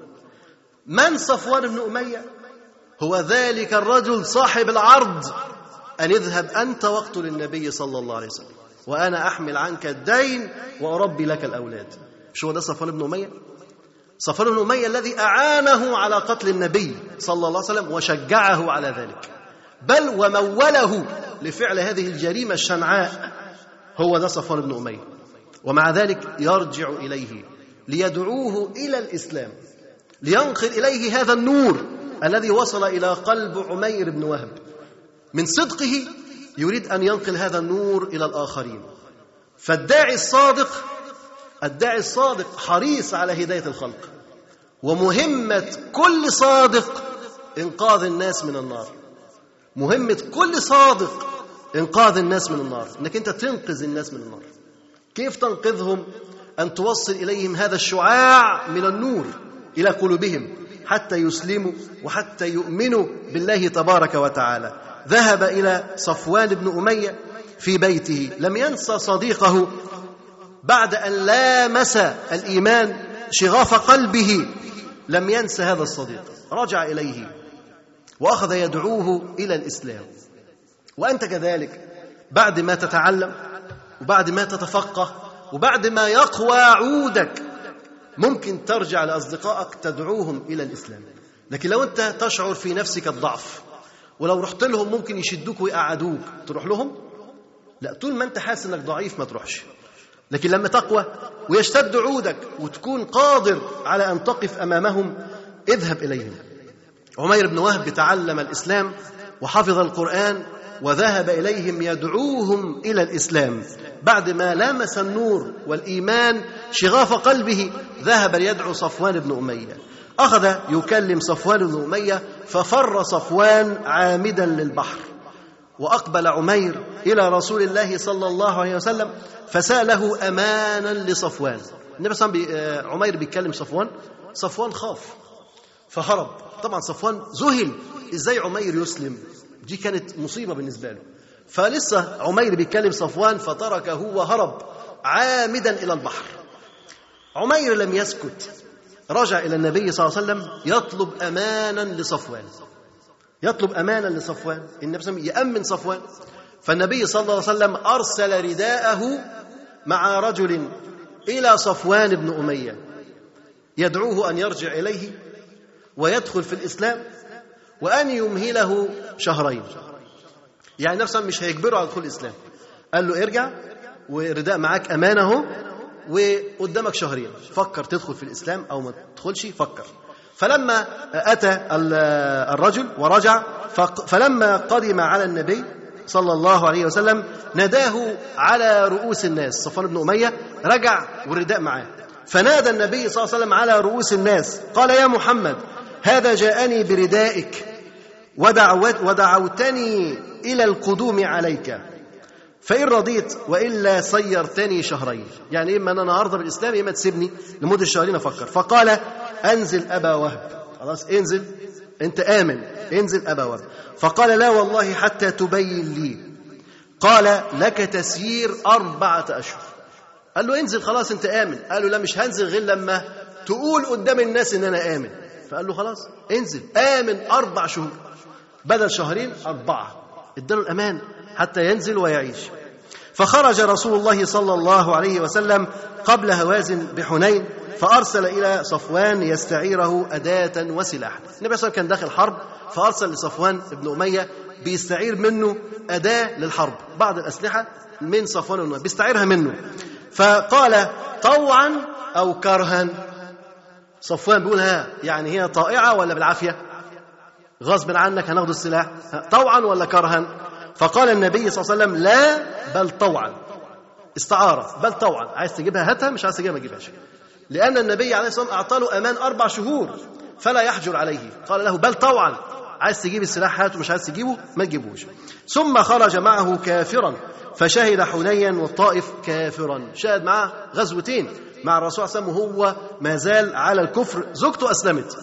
من صفوان بن أمية؟ هو ذلك الرجل صاحب العرض. أن اذهب أنت واقتل النبي صلى الله عليه وسلم وأنا أحمل عنك الدين وأربي لك الأولاد. مش هو ده صفوان بن أمية؟ صفوان بن أمية الذي أعانه على قتل النبي صلى الله عليه وسلم وشجعه على ذلك. بل وموله لفعل هذه الجريمة الشنعاء هو ده صفوان بن أمية. ومع ذلك يرجع إليه ليدعوه إلى الإسلام لينقل إليه هذا النور الذي وصل إلى قلب عمير بن وهب. من صدقه يريد أن ينقل هذا النور إلى الآخرين. فالداعي الصادق الداعي الصادق حريص على هداية الخلق. ومهمة كل صادق إنقاذ الناس من النار. مهمة كل صادق انقاذ الناس من النار انك انت تنقذ الناس من النار. كيف تنقذهم؟ أن توصل إليهم هذا الشعاع من النور إلى قلوبهم حتى يسلموا وحتى يؤمنوا بالله تبارك وتعالى. ذهب إلى صفوان بن أمية في بيته لم ينسى صديقه بعد أن لامس الإيمان شغاف قلبه لم ينس هذا الصديق. رجع إليه وأخذ يدعوه إلى الإسلام. وأنت كذلك بعد ما تتعلم وبعد ما تتفقه وبعد ما يقوى عودك ممكن ترجع لأصدقائك تدعوهم إلى الإسلام. لكن لو أنت تشعر في نفسك الضعف ولو رحت لهم ممكن يشدوك ويقعدوك تروح لهم؟ لا طول ما أنت حاسس إنك ضعيف ما تروحش. لكن لما تقوى ويشتد عودك وتكون قادر على أن تقف أمامهم اذهب إليهم. عمير بن وهب تعلم الإسلام وحفظ القرآن وذهب إليهم يدعوهم إلى الإسلام. بعد ما لامس النور والإيمان شغاف قلبه ذهب ليدعو صفوان بن أمية. أخذ يكلم صفوان بن أمية ففر صفوان عامدا للبحر. وأقبل عمير إلى رسول الله صلى الله عليه وسلم فسأله أمانا لصفوان. النبي صلى الله عليه وسلم عمير بيتكلم صفوان صفوان خاف فهرب طبعا صفوان ذهل إزاي عمير يسلم؟ دي كانت مصيبة بالنسبة له. فلسه عمير بيتكلم صفوان فتركه وهرب عامدا إلى البحر. عمير لم يسكت. رجع إلى النبي صلى الله عليه وسلم يطلب أمانا لصفوان. يطلب أمانا لصفوان. النبي صلى الله عليه وسلم يأمن صفوان. فالنبي صلى الله عليه وسلم أرسل رداءه مع رجل إلى صفوان بن أمية. يدعوه أن يرجع إليه ويدخل في الإسلام. وأن يمهله شهرين. يعني نفسه مش هيجبره على دخول الإسلام. قال له ارجع ورداء معاك أمانه وقدامك شهرين. فكر تدخل في الإسلام أو ما تدخلش فكر. فلما أتى الرجل ورجع فلما قدم على النبي صلى الله عليه وسلم ناداه على رؤوس الناس. صفوان بن أمية رجع والرداء معاه. فنادى النبي صلى الله عليه وسلم على رؤوس الناس. قال يا محمد هذا جاءني بردائك. ودعوت ودعوتني إلى القدوم عليك. فإن رضيت وإلا سيرتني شهرين. يعني إما أنا النهارده بالإسلام إما تسيبني لمدة شهرين أفكر. فقال أنزل أبا وهب. خلاص انزل. أنت آمن. انزل أبا وهب. فقال لا والله حتى تبين لي. قال لك تسيير أربعة أشهر. قال له انزل. خلاص أنت آمن. قال له لا مش هنزل غير لما تقول قدام الناس إن أنا آمن. فقال له خلاص انزل. آمن أربع شهور. بدل شهرين أربعة. اداله الأمان حتى ينزل ويعيش. فخرج رسول الله صلى الله عليه وسلم قبل هوازن بحنين فأرسل إلى صفوان يستعيره أداة وسلاح النبي صلى الله عليه وسلم كان داخل حرب فأرسل لصفوان بن أمية بيستعير منه أداة للحرب. بعض الأسلحة من صفوان بن أمية بيستعيرها منه. فقال طوعا أو كرها. صفوان بيقول ها يعني هي طائعة ولا بالعافية؟ غصب عنك هناخد السلاح. طوعا ولا كرها؟ فقال النبي صلى الله عليه وسلم لا بل طوعا. استعارة بل طوعا. عايز تجيبها هاتها مش عايز تجيبها ما تجيبهاش. لأن النبي عليه الصلاة والسلام أعطى له أمان أربع شهور فلا يحجر عليه. قال له بل طوعا. عايز تجيب السلاح هاته مش عايز تجيبه ما تجيبوش ثم خرج معه كافرا. فشهد حنيا والطائف كافرا. شهد معه غزوتين مع الرسول صلى الله عليه وسلم وهو ما زال على الكفر. زوجته أسلمت.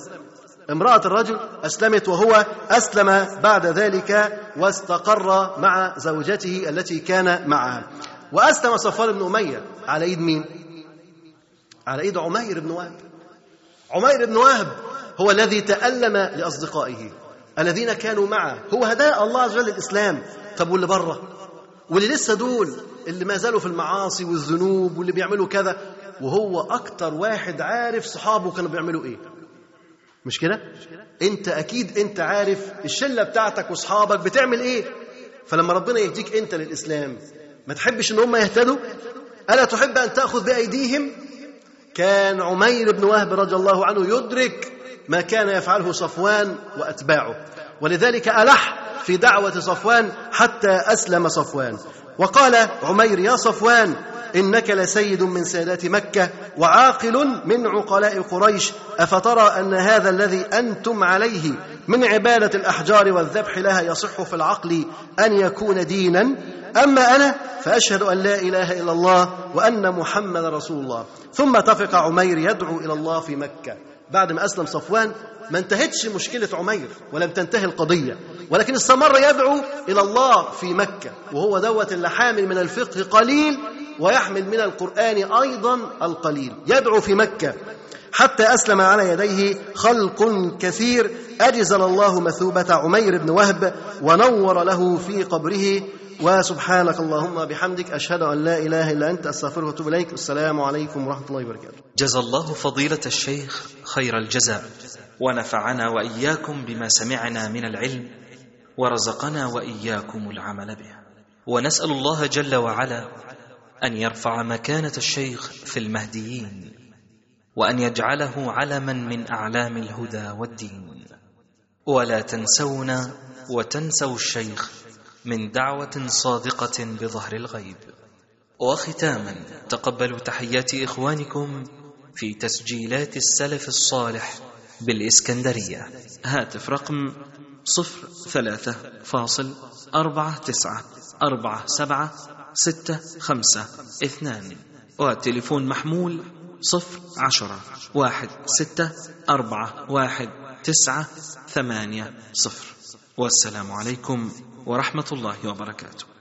امرأة الرجل أسلمت وهو أسلم بعد ذلك واستقر مع زوجته التي كان معها. وأسلم صفوان بن أمية على إيد مين؟ على إيد عمير بن وهب. عمير بن وهب هو الذي تألم لأصدقائه الذين كانوا معه. هو هداء الله عز وجل الإسلام طب واللي بره؟ واللي لسه دول اللي ما زالوا في المعاصي والذنوب واللي بيعملوا كذا. وهو أكتر واحد عارف صحابه كانوا بيعملوا إيه؟ مش كده؟ أنت أكيد أنت عارف الشلة بتاعتك وأصحابك بتعمل إيه؟ فلما ربنا يهديك أنت للإسلام ما تحبش إن هم يهتدوا؟ ألا تحب أن تأخذ بأيديهم؟ كان عمير بن وهب رضي الله عنه يدرك ما كان يفعله صفوان وأتباعه ولذلك ألح في دعوة صفوان حتى أسلم صفوان. وقال عمير يا صفوان إنك لسيد من سادات مكة وعاقل من عقلاء قريش. أفترى أن هذا الذي أنتم عليه من عبادة الأحجار والذبح لها يصح في العقل أن يكون دينا؟ أما أنا فأشهد أن لا إله إلا الله وأن محمد رسول الله. ثم تفق عمير يدعو إلى الله في مكة. بعد ما أسلم صفوان ما انتهتش مشكلة عمير ولم تنتهي القضية ولكن استمر يدعو إلى الله في مكة وهو دوت اللي حامل من الفقه قليل ويحمل من القرآن أيضا القليل. يدعو في مكة. حتى أسلم على يديه خلق كثير. أجزل الله مثوبة عمير بن وهب ونور له في قبره. وسبحانك اللهم بحمدك أشهد أن لا إله إلا أنت أستغفرك وأتوب إليك. السلام عليكم ورحمة الله وبركاته. جزى الله فضيلة الشيخ خير الجزاء. ونفعنا وإياكم بما سمعنا من العلم ورزقنا وإياكم العمل به. ونسأل الله جل وعلا أن يرفع مكانة الشيخ في المهديين وأن يجعله علما من أعلام الهدى والدين. ولا تنسونا وتنسوا الشيخ من دعوة صادقة بظهر الغيب. وختاما تقبلوا تحيات إخوانكم في تسجيلات السلف الصالح بالإسكندرية. هاتف رقم صفر ثلاثة فاصل أربعة تسعة أربعة سبعة ستة خمسة اثنان. وتليفون محمول صفر عشرة واحد ستة أربعة واحد تسعة ثمانية صفر. والسلام عليكم ورحمة الله وبركاته.